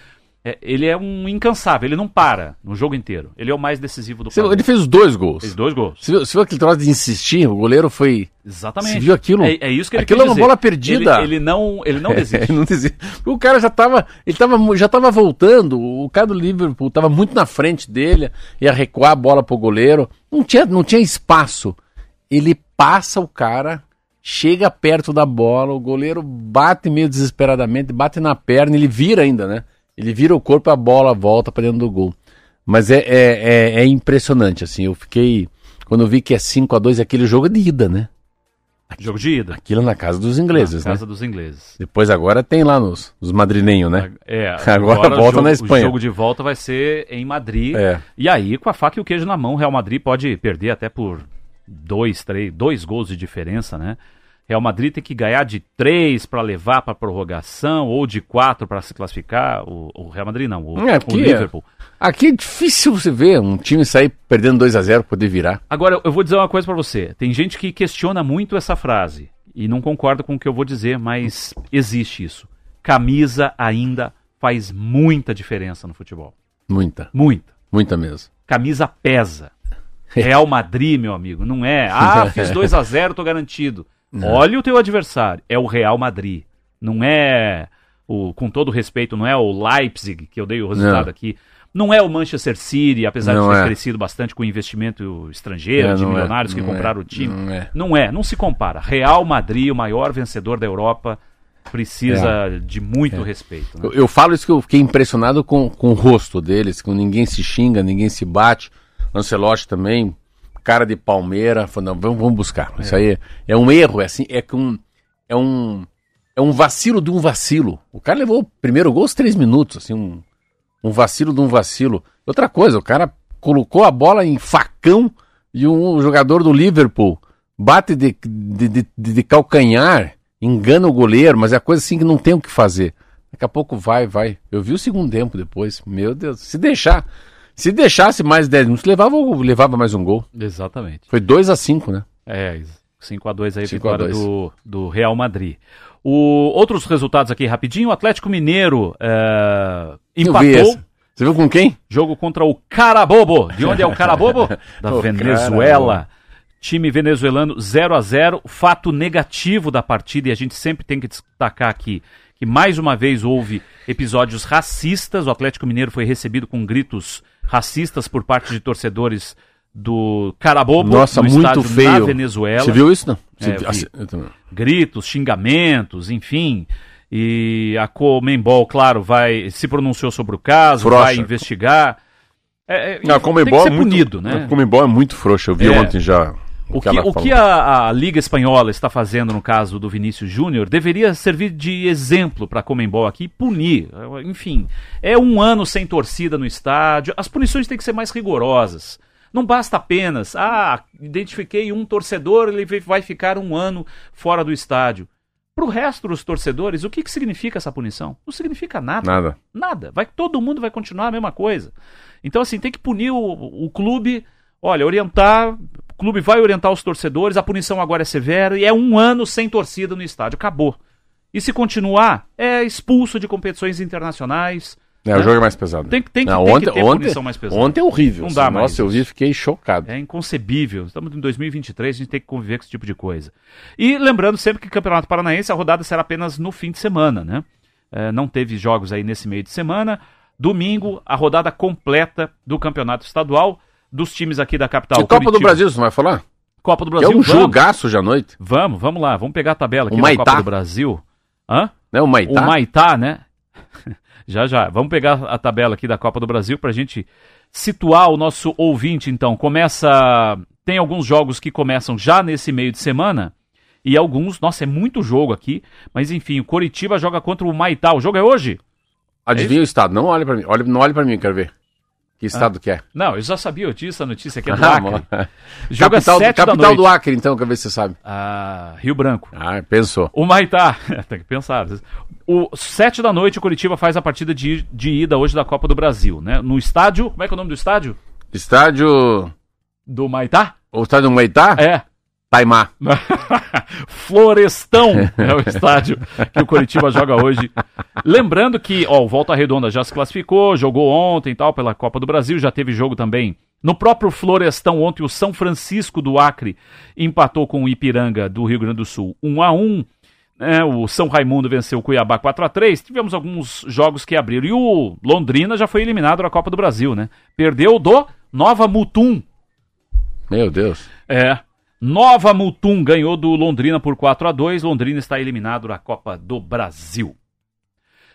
É, ele é um incansável, ele não para no jogo inteiro. Ele é o mais decisivo do Ele fez dois gols. Fez dois gols. Você viu, você viu aquele troço de insistir? O goleiro foi. Exatamente. Você viu aquilo? É, é isso que ele Aquilo é uma bola perdida. Ele, ele, não, ele não [LAUGHS] desiste. ele não desiste. O cara já estava, ele tava, já tava voltando. O cara do Liverpool estava muito na frente dele, ia recuar a bola pro goleiro. Não tinha, não tinha espaço. Ele passa o cara, chega perto da bola, o goleiro bate meio desesperadamente, bate na perna, ele vira ainda, né? Ele vira o corpo, a bola volta para dentro do gol. Mas é, é, é, é, impressionante, assim. Eu fiquei. Quando eu vi que é 5 a 2 aquele jogo de ida, né? Jogo de ida. Aquilo na casa dos ingleses, na né? casa dos ingleses. Depois agora tem lá nos, nos madrilenhos, né? É, [LAUGHS] agora, agora volta jogo, na Espanha. O jogo de volta vai ser em Madrid. É. E aí, com a faca e o queijo na mão, o Real Madrid pode perder até por dois, três, dois gols de diferença, né? Real Madrid tem que ganhar de três para levar para prorrogação ou de quatro para se classificar. O, o, Real Madrid não, o, é, aqui, o Liverpool. Aqui é difícil você ver um time sair perdendo 2 a 0 poder virar. Agora, eu vou dizer uma coisa para você. Tem gente que questiona muito essa frase e não concorda com o que eu vou dizer, mas existe isso. Camisa ainda faz muita diferença no futebol. Muita. Muita. Muita mesmo. Camisa pesa. [LAUGHS] Real Madrid, meu amigo, não é. Ah, fiz 2 a 0 tô garantido. Não. Olha o teu adversário. É o Real Madrid. Não é, o, com todo respeito, não é o Leipzig, que eu dei o resultado não. aqui. Não é o Manchester City, apesar não de ter é. crescido bastante com investimento estrangeiro, é, de é. milionários é. que compraram o time. Não é. não é, não se compara. Real Madrid, o maior vencedor da Europa, precisa é. de muito respeito. Né? Eu, eu, falo isso que eu fiquei impressionado com, com o rosto deles, que ninguém se xinga, ninguém se bate. Ancelotti também, cara de Palmeira, falou, não, vamos, vamos buscar. Isso aí é um erro, é assim, é um, é um, é um vacilo de um vacilo. O cara levou o primeiro gol aos três minutos, assim, um, um vacilo de um vacilo. Outra coisa, o cara colocou a bola em facão e um jogador do Liverpool bate de, de, de, de calcanhar, engana o goleiro, mas é coisa assim que não tem o que fazer. Daqui a pouco vai, vai. Eu vi o segundo tempo depois. Meu Deus, se deixar. Se deixasse mais 10 minutos, levava, levava mais um gol. Exatamente. Foi 2 a 5 né? É, 5 a 2 aí, 5 a vitória 2. do, do Real Madrid. O, outros resultados aqui rapidinho. O Atlético Mineiro é, empatou. Você viu com quem? Jogo contra o Carabobo. De onde é o Carabobo? [LAUGHS] Da O Venezuela. Time venezuelano 0 a 0 Fato negativo da partida, e a gente sempre tem que destacar aqui que mais uma vez houve episódios racistas. O Atlético Mineiro foi recebido com gritos racistas por parte de torcedores do Carabobo, Nossa, no muito estádio feio. na Venezuela Você viu isso, não? Você É, também. gritos, xingamentos, enfim. E a Comembol, claro, vai se pronunciou sobre o caso, Frouxa. vai investigar. É, é, Não, a tem Comembol que ser é muito, punido, né? A Comembol é muito frouxa. Eu vi É. ontem já. O que, ela o que a, a Liga Espanhola está fazendo no caso do Vinícius Júnior deveria servir de exemplo para a Comembol aqui punir. Enfim, é um ano sem torcida no estádio, as punições têm que ser mais rigorosas. Não basta apenas, ah, identifiquei um torcedor, ele vai ficar um ano fora do estádio. Para o resto dos torcedores, o que, que significa essa punição? Não significa nada. Nada. Nada. Vai, todo mundo vai continuar a mesma coisa. Então, assim, tem que punir o, o clube, olha, orientar. O clube vai orientar os torcedores, a punição agora é severa e é um ano sem torcida no estádio. Acabou. E se continuar, é expulso de competições internacionais. É, o né? jogo é mais pesado. Tem, que- tem, Não, tem ontem, que ter ontem, punição mais pesada. ontem é horrível. Não dá assim. mais Nossa, eu vi e fiquei chocado. É inconcebível. Estamos em 2023, a gente tem que conviver com esse tipo de coisa. E lembrando sempre que Campeonato Paranaense, a rodada será apenas no fim de semana, né? É, não teve jogos aí nesse meio de semana. Domingo, a rodada completa do Campeonato Estadual dos times aqui da capital. E Copa do Curitiba. Brasil, você não vai falar? Copa do Que é Brasil, um vamos. jogaço hoje à noite. Vamos, vamos lá. Vamos pegar a tabela aqui O Maitá. Copa do Brasil. Hã? Né? O Maitá. O Maitá, né? [LAUGHS] já, já. Vamos pegar a tabela aqui da Copa do Brasil para a gente situar o nosso ouvinte, então. Começa. Tem alguns jogos que começam já nesse meio de semana. E alguns, nossa, é muito jogo aqui. Mas enfim, o Coritiba joga contra o Maitá. O jogo é hoje? Adivinha o estado. Não olhe pra mim. Olhe, não olhe pra mim, quero ver. Que estado que é. Não, eu já sabia disso, a notícia aqui é [LAUGHS] do Ah, Acre. mano. Joga capital sete do, da capital noite. do Acre, então, quer ver se você sabe. Ah, Rio Branco. Ah, pensou. O Maitá, [LAUGHS] tem que pensar. O sete da noite o Curitiba faz a partida de, de ida hoje da Copa do Brasil, né? No estádio, como é que é o nome do estádio? Estádio. Do Maitá? O estádio do Maitá? É. Taimá. [LAUGHS] Florestão é o estádio que o Curitiba joga hoje. Lembrando que, ó, o Volta Redonda já se classificou, jogou ontem e tal pela Copa do Brasil, já teve jogo também. No próprio Florestão, ontem o São Francisco do Acre empatou com o Ipiranga do Rio Grande do Sul 1 a 1 né, o São Raimundo venceu o Cuiabá 4 a 3 Tivemos alguns jogos que abriram. E o Londrina já foi eliminado da Copa do Brasil, né? Perdeu do Nova Mutum. Meu Deus. É. Nova Mutum ganhou do Londrina por 4 a 2 Londrina está eliminado da Copa do Brasil.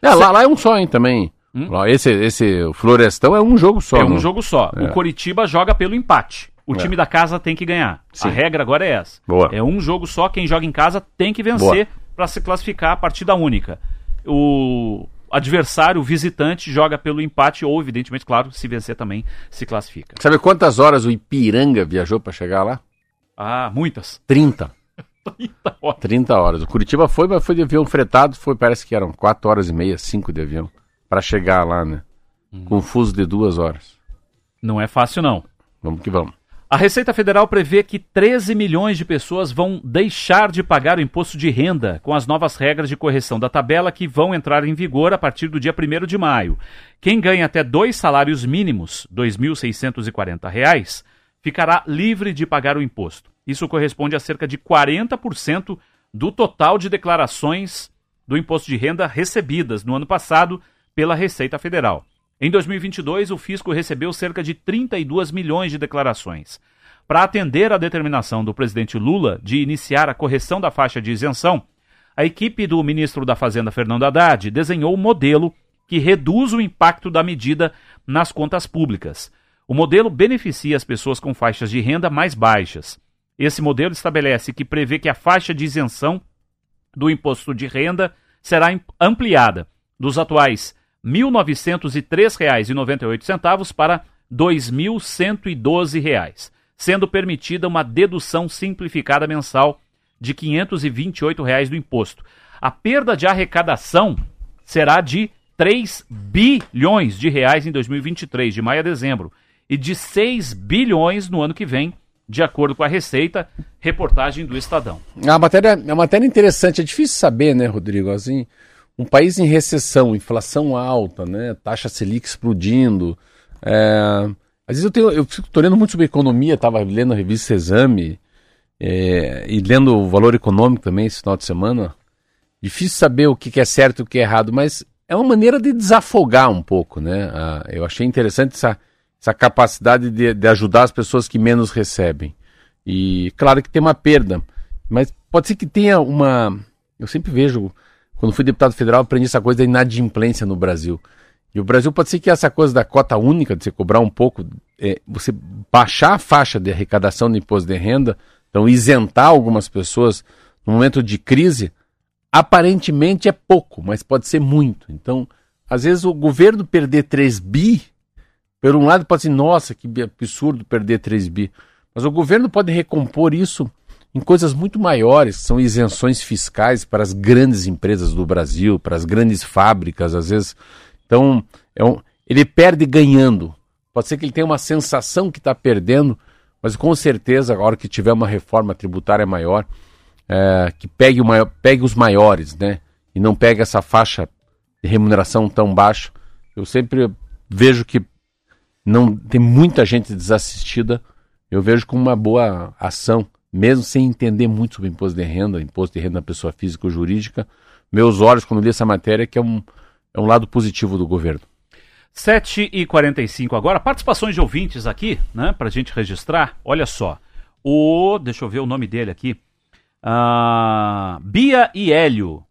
É, lá, lá é um só, hein, também. Hum? Esse, esse Florestão é um jogo só. é um né? jogo só. É. O Coritiba joga pelo empate. O É. time da casa tem que ganhar. Sim. A regra agora é essa. Boa. É um jogo só. Quem joga em casa tem que vencer para se classificar a partida única. O adversário, o visitante, joga pelo empate ou, evidentemente, claro, se vencer também se classifica. Sabe quantas horas o Ipiranga viajou pra chegar lá? Ah, muitas. 30. 30 horas. 30 horas. O Curitiba foi, mas foi de avião fretado, foi, parece que eram 4 horas e meia, 5 de avião. Pra chegar lá, né? Hum. Com um fuso de duas horas. Não é fácil, não. Vamos que vamos. A Receita Federal prevê que 13 milhões de pessoas vão deixar de pagar o imposto de renda com as novas regras de correção da tabela que vão entrar em vigor a partir do dia 1 de maio. Quem ganha até dois salários mínimos, 2.640 reais, ficará livre de pagar o imposto. Isso corresponde a cerca de 40% do total de declarações do imposto de renda recebidas no ano passado pela Receita Federal. Em 2022, o fisco recebeu cerca de 32 milhões de declarações. Para atender à determinação do presidente Lula de iniciar a correção da faixa de isenção, a equipe do ministro da Fazenda Fernando Haddad desenhou um modelo que reduz o impacto da medida nas contas públicas. O modelo beneficia as pessoas com faixas de renda mais baixas. Esse modelo estabelece que prevê que a faixa de isenção do imposto de renda será ampliada dos atuais R$ 1.903,98 para R$ 2.112, sendo permitida uma dedução simplificada mensal de 528 reais do imposto. A perda de arrecadação será de 3 bilhões de reais em 2023, de maio a dezembro, e de 6 bilhões no ano que vem, de acordo com a Receita, reportagem do Estadão. A matéria, a matéria é interessante, é difícil saber, né, Rodrigo? Assim, um país em recessão, inflação alta, né, taxa Selic explodindo. É... Às vezes eu tenho, eu fico lendo muito sobre economia, estava lendo a revista Exame é... e lendo o Valor Econômico também esse final de semana. Difícil saber o que é certo e o que é errado, mas é uma maneira de desafogar um pouco, né? Ah, eu achei interessante essa, essa capacidade de, de ajudar as pessoas que menos recebem. E claro que tem uma perda, mas pode ser que tenha uma. Eu sempre vejo, quando fui deputado federal, aprendi essa coisa da inadimplência no Brasil. E o Brasil pode ser que essa coisa da cota única, de você cobrar um pouco, é, você baixar a faixa de arrecadação do imposto de renda, então isentar algumas pessoas no momento de crise, aparentemente é pouco, mas pode ser muito. Então, às vezes o governo perder 3 bi, por um lado pode ser, nossa, que absurdo perder 3 bi. Mas o governo pode recompor isso em coisas muito maiores, são isenções fiscais para as grandes empresas do Brasil, para as grandes fábricas, às vezes. Então, é um, ele perde ganhando. Pode ser que ele tenha uma sensação que está perdendo, mas com certeza, a hora que tiver uma reforma tributária maior, é, que pegue, maior, pegue os maiores, né? E não pegue essa faixa de remuneração tão baixa. Eu sempre vejo que não tem muita gente desassistida. Eu vejo como uma boa ação, mesmo sem entender muito sobre imposto de renda, imposto de renda da pessoa física ou jurídica. Meus olhos, quando li essa matéria, que é um, é um lado positivo do governo. 7 e 45 agora. Participações de ouvintes aqui, né? Para a gente registrar. Olha só. O. Deixa eu ver o nome dele aqui. Uh, Bia e Hélio.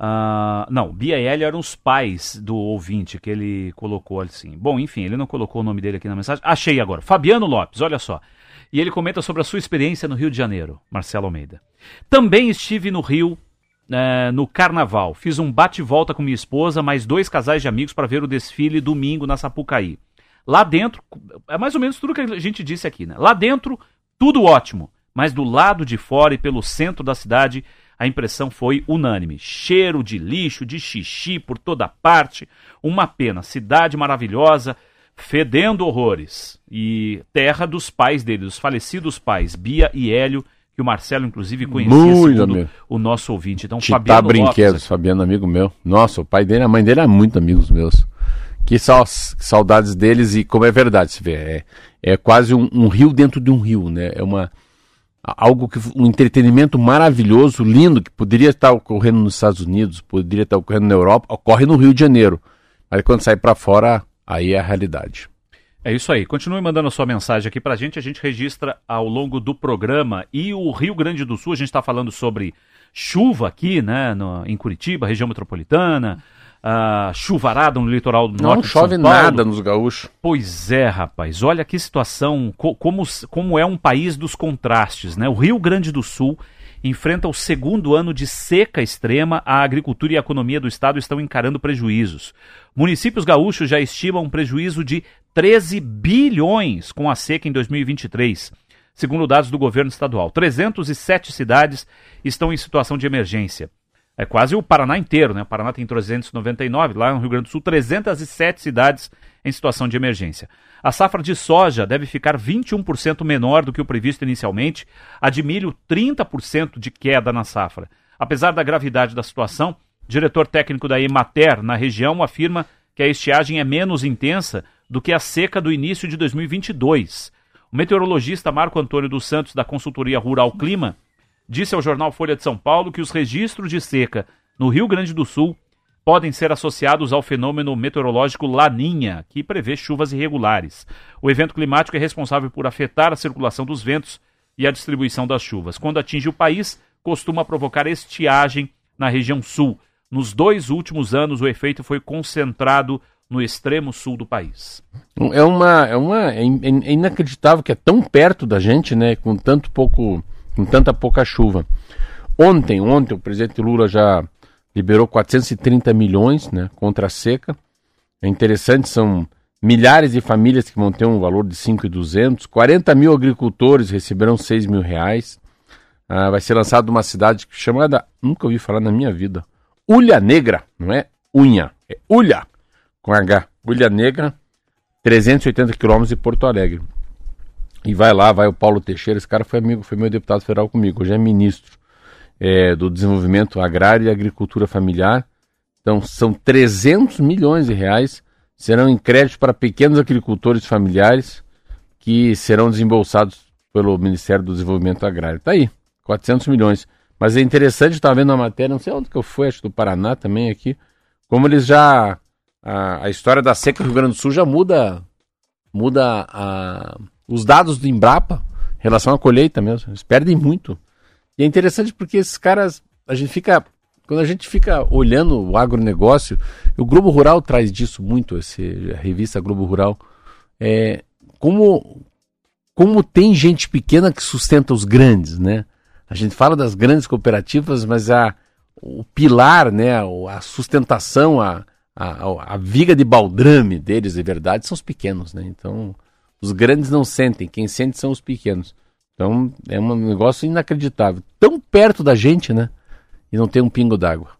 Uh, não, Bia e Hélio eram os pais do ouvinte que ele colocou assim. Bom, enfim, ele não colocou o nome dele aqui na mensagem. Achei agora. Fabiano Lopes, olha só. E ele comenta sobre a sua experiência no Rio de Janeiro, Marcelo Almeida. Também estive no Rio é, no carnaval. Fiz um bate-volta com minha esposa, mais dois casais de amigos para ver o desfile domingo na Sapucaí. Lá dentro, é mais ou menos tudo que a gente disse aqui, né? Lá dentro, tudo ótimo mas do lado de fora e pelo centro da cidade a impressão foi unânime. Cheiro de lixo, de xixi por toda parte. Uma pena. Cidade maravilhosa, fedendo horrores. E terra dos pais dele, dos falecidos pais, Bia e Hélio, que o Marcelo, inclusive, conhecia muito amigo. o nosso ouvinte. Então, Titá Fabiano Brinquedos, Lopes, Fabiano, amigo meu. Nossa, o pai dele, a mãe dele é muito amigos meus. Que saudades deles e como é verdade, se vê. É, é quase um, um rio dentro de um rio, né? É uma algo que um entretenimento maravilhoso, lindo, que poderia estar ocorrendo nos Estados Unidos, poderia estar ocorrendo na Europa, ocorre no Rio de Janeiro. Mas quando sai para fora, aí é a realidade. É isso aí. Continue mandando a sua mensagem aqui pra gente. A gente registra ao longo do programa. E o Rio Grande do Sul, a gente está falando sobre chuva aqui, né, no, em Curitiba, região metropolitana uh, chuvarada no litoral do Não norte. Não chove nada nos gaúchos. Pois é, rapaz. Olha que situação, co como, como é um país dos contrastes, né? O Rio Grande do Sul enfrenta o segundo ano de seca extrema, a agricultura e a economia do estado estão encarando prejuízos. Municípios gaúchos já estimam um prejuízo de 13 bilhões com a seca em 2023, segundo dados do governo estadual. 307 cidades estão em situação de emergência. É quase o Paraná inteiro, né? O Paraná tem 399, lá no Rio Grande do Sul, 307 cidades em situação de emergência. A safra de soja deve ficar 21% menor do que o previsto inicialmente, a de milho 30% de queda na safra. Apesar da gravidade da situação, o diretor técnico da Emater na região afirma que a estiagem é menos intensa do que a seca do início de 2022. O meteorologista Marco Antônio dos Santos, da consultoria Rural Clima, disse ao jornal Folha de São Paulo que os registros de seca no Rio Grande do Sul podem ser associados ao fenômeno meteorológico Laninha, que prevê chuvas irregulares. O evento climático é responsável por afetar a circulação dos ventos e a distribuição das chuvas. Quando atinge o país, costuma provocar estiagem na região sul. Nos dois últimos anos, o efeito foi concentrado no extremo sul do país. É uma, é uma é, é inacreditável que é tão perto da gente, né, com tanto pouco com tanta pouca chuva. Ontem, ontem o presidente Lula já liberou 430 milhões né, contra a seca. É interessante, são milhares de famílias que vão ter um valor de 5,200. 40 mil agricultores receberão 6 mil reais. Ah, vai ser lançado uma cidade chamada, nunca ouvi falar na minha vida, Ulha Negra, não é unha, é Ulha, com H. Ulha Negra, 380 quilômetros de Porto Alegre. E vai lá, vai o Paulo Teixeira, esse cara foi amigo, foi meu deputado federal comigo, hoje é ministro é, do Desenvolvimento Agrário e Agricultura Familiar. Então são 300 milhões de reais, serão em crédito para pequenos agricultores familiares que serão desembolsados pelo Ministério do Desenvolvimento Agrário. Tá aí, 400 milhões. Mas é interessante, estava vendo a matéria, não sei onde que eu fui, acho do Paraná também aqui, como eles já a, a história da seca do Rio Grande do Sul já muda muda a, os dados do Embrapa em relação à colheita mesmo. Eles perdem muito. E é interessante porque esses caras, a gente fica. Quando a gente fica olhando o agronegócio, o Globo Rural traz disso muito, esse, a revista Globo Rural. É, como, como tem gente pequena que sustenta os grandes, né? A gente fala das grandes cooperativas, mas a, o pilar, né, a sustentação, a, a, a viga de baldrame deles, de verdade, são os pequenos, né? Então, os grandes não sentem, quem sente são os pequenos. Então, é um negócio inacreditável. Tão perto da gente, né? E não tem um pingo d'água.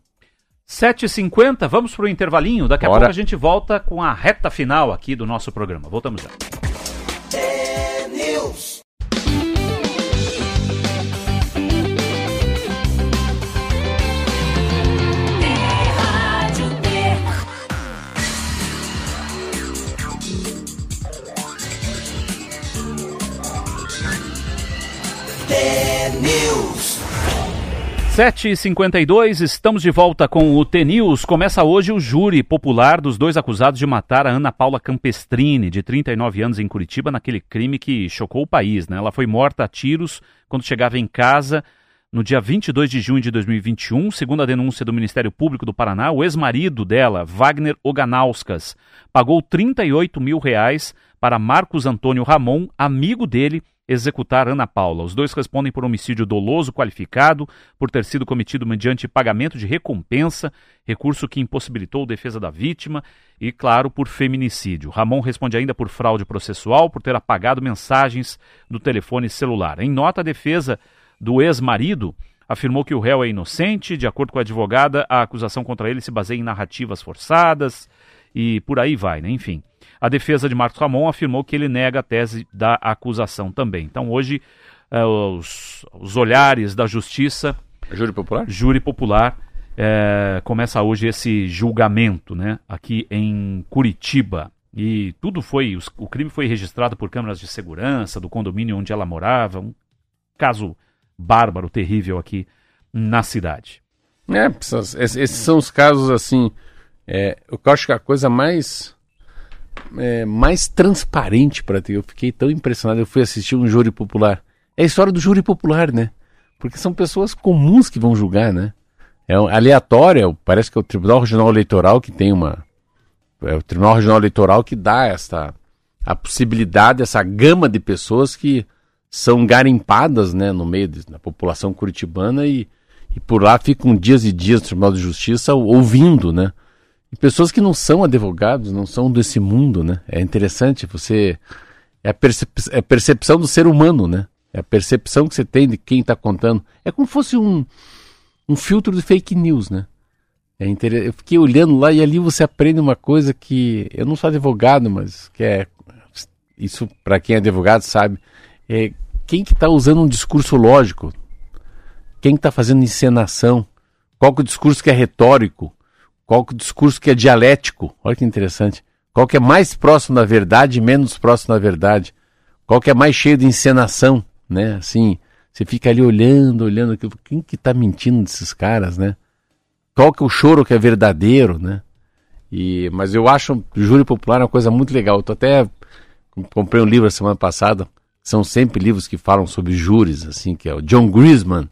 7h50, vamos para o intervalinho. Daqui a Bora. pouco a gente volta com a reta final aqui do nosso programa. Voltamos já. É News. 7h52, estamos de volta com o T-News. Começa hoje o júri popular dos dois acusados de matar a Ana Paula Campestrini, de 39 anos, em Curitiba, naquele crime que chocou o país. Né? Ela foi morta a tiros quando chegava em casa no dia 22 de junho de 2021. Segundo a denúncia do Ministério Público do Paraná, o ex-marido dela, Wagner Oganauskas, pagou 38 mil reais para Marcos Antônio Ramon, amigo dele, executar Ana Paula. Os dois respondem por homicídio doloso qualificado, por ter sido cometido mediante pagamento de recompensa, recurso que impossibilitou defesa da vítima, e, claro, por feminicídio. Ramon responde ainda por fraude processual, por ter apagado mensagens do telefone celular. Em nota, a defesa do ex-marido afirmou que o réu é inocente. De acordo com a advogada, a acusação contra ele se baseia em narrativas forçadas e por aí vai, né? Enfim. A defesa de Marcos Ramon afirmou que ele nega a tese da acusação também. Então hoje eh, os, os, olhares da justiça. Júri popular? Júri popular. Eh, começa hoje esse julgamento, né? Aqui em Curitiba. E tudo foi. Os, o crime foi registrado por câmeras de segurança do condomínio onde ela morava. Um caso bárbaro, terrível aqui na cidade. É, esses são os casos assim. É, eu acho que a coisa mais é, mais transparente para ter. Eu fiquei tão impressionado. Eu fui assistir um júri popular. É a história do júri popular, né? Porque são pessoas comuns que vão julgar, né? É aleatório, parece que é o Tribunal Regional Eleitoral que tem uma. É o Tribunal Regional Eleitoral que dá esta a possibilidade, essa gama de pessoas que são garimpadas né, no meio da população curitibana e, e por lá ficam dias e dias no Tribunal de Justiça ouvindo, né? E pessoas que não são advogados, não são desse mundo, né? É interessante, você. É a, percep... é a percepção do ser humano, né? É a percepção que você tem de quem está contando. É como se fosse um, um filtro de fake news, né? É inter... Eu fiquei olhando lá e ali você aprende uma coisa que eu não sou advogado, mas que é isso para quem é advogado sabe. É quem que está usando um discurso lógico, quem está fazendo encenação, qual que é o discurso que é retórico, qual que é o discurso que é dialético? Olha que interessante. Qual que é mais próximo da verdade e menos próximo da verdade? Qual que é mais cheio de encenação, né? Assim, você fica ali olhando, olhando aquilo. Quem que tá mentindo desses caras, né? Qual que é o choro que é verdadeiro, né? E, mas eu acho júri popular uma coisa muito legal. Eu tô até comprei um livro a semana passada. São sempre livros que falam sobre júris, assim, que é o John Grisman.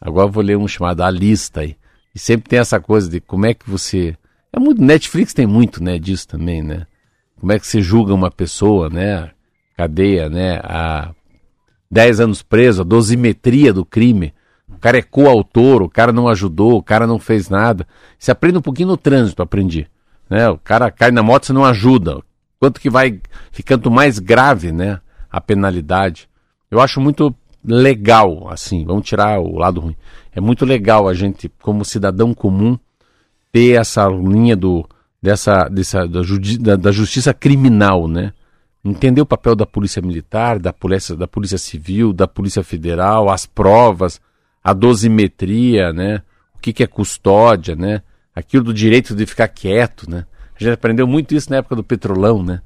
Agora vou ler um chamado A Lista aí. E sempre tem essa coisa de como é que você. É muito. Netflix tem muito, né, disso também, né? Como é que você julga uma pessoa, né? Cadeia, né? A 10 anos preso, a dosimetria do crime. O cara é coautor, o cara não ajudou, o cara não fez nada. Você aprende um pouquinho no trânsito, aprendi. Né? O cara cai na moto, você não ajuda. Quanto que vai ficando mais grave, né? A penalidade. Eu acho muito legal, assim, vamos tirar o lado ruim. É muito legal a gente, como cidadão comum, ter essa linha do, dessa, dessa, da, da, da justiça criminal, né? entender o papel da polícia militar, da polícia, da polícia civil, da polícia federal, as provas, a dosimetria, né? O que, que é custódia, né? Aquilo do direito de ficar quieto, né? A gente aprendeu muito isso na época do petrolão, né?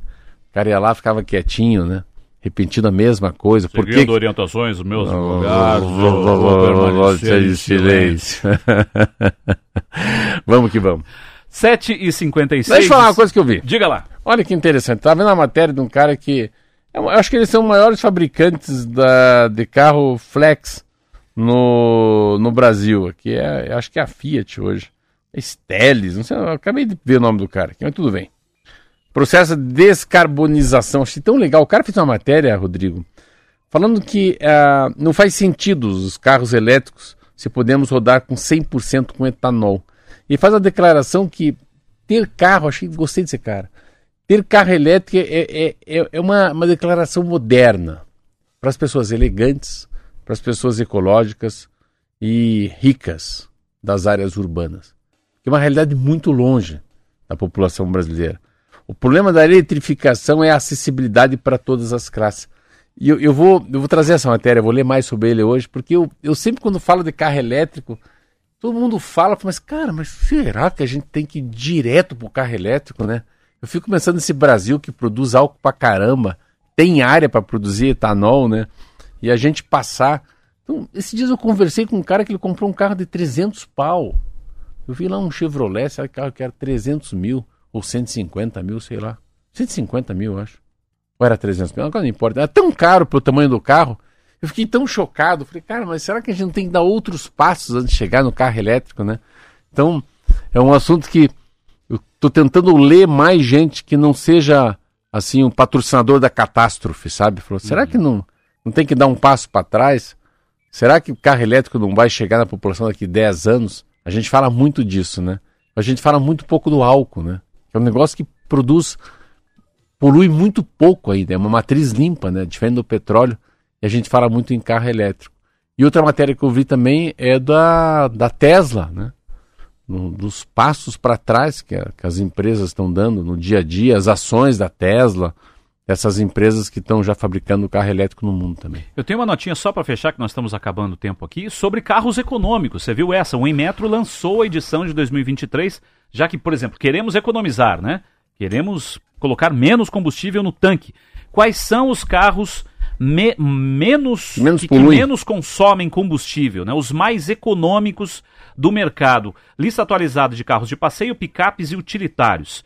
O cara ia lá, ficava quietinho, né? Repetindo a mesma coisa. Seguindo Porque... orientações dos meus advogados, vou permanecer silêncio. vamos que vamos. 7 e 56 Deixa eu falar uma coisa que eu vi. Diga lá. Olha que interessante. Tá vendo a matéria de um cara que. Eu acho que eles são os maiores fabricantes da, de carro flex no, no Brasil. Que é, acho que é a Fiat hoje. Esteles, não sei, eu acabei de ver o nome do cara, mas tudo bem. Processo de descarbonização. Achei tão legal. O cara fez uma matéria, Rodrigo, falando que uh, não faz sentido os carros elétricos se podemos rodar com 100% com etanol. E faz a declaração que ter carro, achei, gostei desse cara. Ter carro elétrico é, é, é, é uma, uma declaração moderna para as pessoas elegantes, para as pessoas ecológicas e ricas das áreas urbanas. Que é uma realidade muito longe da população brasileira. O problema da eletrificação é a acessibilidade para todas as classes. E eu, eu, vou, eu vou trazer essa matéria, vou ler mais sobre ele hoje, porque eu, eu sempre, quando falo de carro elétrico, todo mundo fala, mas cara, mas será que a gente tem que ir direto para o carro elétrico, né? Eu fico pensando nesse Brasil que produz álcool pra caramba, tem área para produzir etanol, né? E a gente passar. Então, dias eu conversei com um cara que ele comprou um carro de 300 pau. Eu vi lá um Chevrolet, sabe carro que era 300 mil ou 150 mil, sei lá. 150 mil, eu acho. Ou era 300 mil, não importa. Era tão caro pro tamanho do carro. Eu fiquei tão chocado. Falei, cara, mas será que a gente não tem que dar outros passos antes de chegar no carro elétrico, né? Então, é um assunto que eu tô tentando ler mais gente que não seja assim um patrocinador da catástrofe, sabe? Falou, será que não, não tem que dar um passo para trás? Será que o carro elétrico não vai chegar na população daqui 10 anos? A gente fala muito disso, né? A gente fala muito pouco do álcool, né? É um negócio que produz, polui muito pouco ainda, é uma matriz limpa, né? Diferente do petróleo. E a gente fala muito em carro elétrico. E outra matéria que eu vi também é da, da Tesla, né? no, dos passos para trás que, a, que, as empresas estão dando no dia a dia, as ações da Tesla, essas empresas que estão já fabricando carro elétrico no mundo também. Eu tenho uma notinha só para fechar, que nós estamos acabando o tempo aqui, sobre carros econômicos. Você viu essa? O Inmetro lançou a edição de 2023, já que, por exemplo, queremos economizar, né? Queremos colocar menos combustível no tanque. Quais são os carros me, menos, menos que, que, menos consomem combustível, né? os mais econômicos do mercado. Lista atualizada de carros de passeio, picapes e utilitários.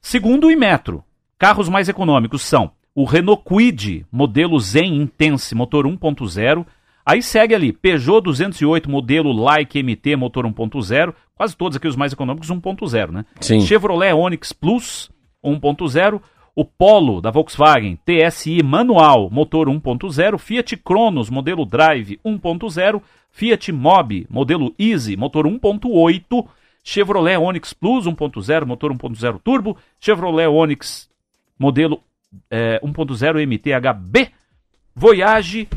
Segundo o Imetro, carros mais econômicos são o Renault Kwid, modelo Zen Intense, motor 1.0. Aí segue ali Peugeot 208, modelo Like MT, motor 1.0. Quase todos aqui os mais econômicos 1.0, né? Sim. Chevrolet Onix Plus 1.0 o Polo da Volkswagen TSI manual, motor 1.0, Fiat Cronos, modelo Drive 1.0, Fiat Mobi, modelo Easy, motor 1.8, Chevrolet Onix Plus 1.0, motor 1.0 turbo, Chevrolet Onix modelo é, 1.0 MTHB, Voyage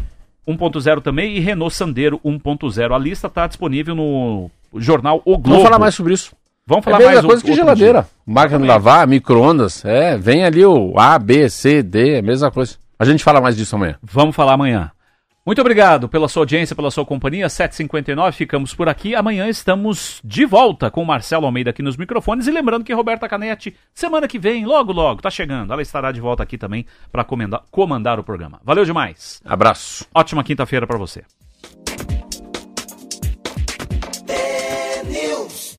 1.0 também e Renault Sandero 1.0. A lista está disponível no jornal O Globo. Vamos falar mais sobre isso. Vamos falar é mais mesma coisa que geladeira. Dia. Máquina de lavar, micro-ondas. É, vem ali o A, B, C, D, é a mesma coisa. A gente fala mais disso amanhã. Vamos falar amanhã. Muito obrigado pela sua audiência, pela sua companhia. 7h59, ficamos por aqui. Amanhã estamos de volta com o Marcelo Almeida aqui nos microfones. E lembrando que Roberta Canete, semana que vem, logo, logo, tá chegando. Ela estará de volta aqui também para comandar o programa. Valeu demais. Abraço. Ótima quinta-feira para você.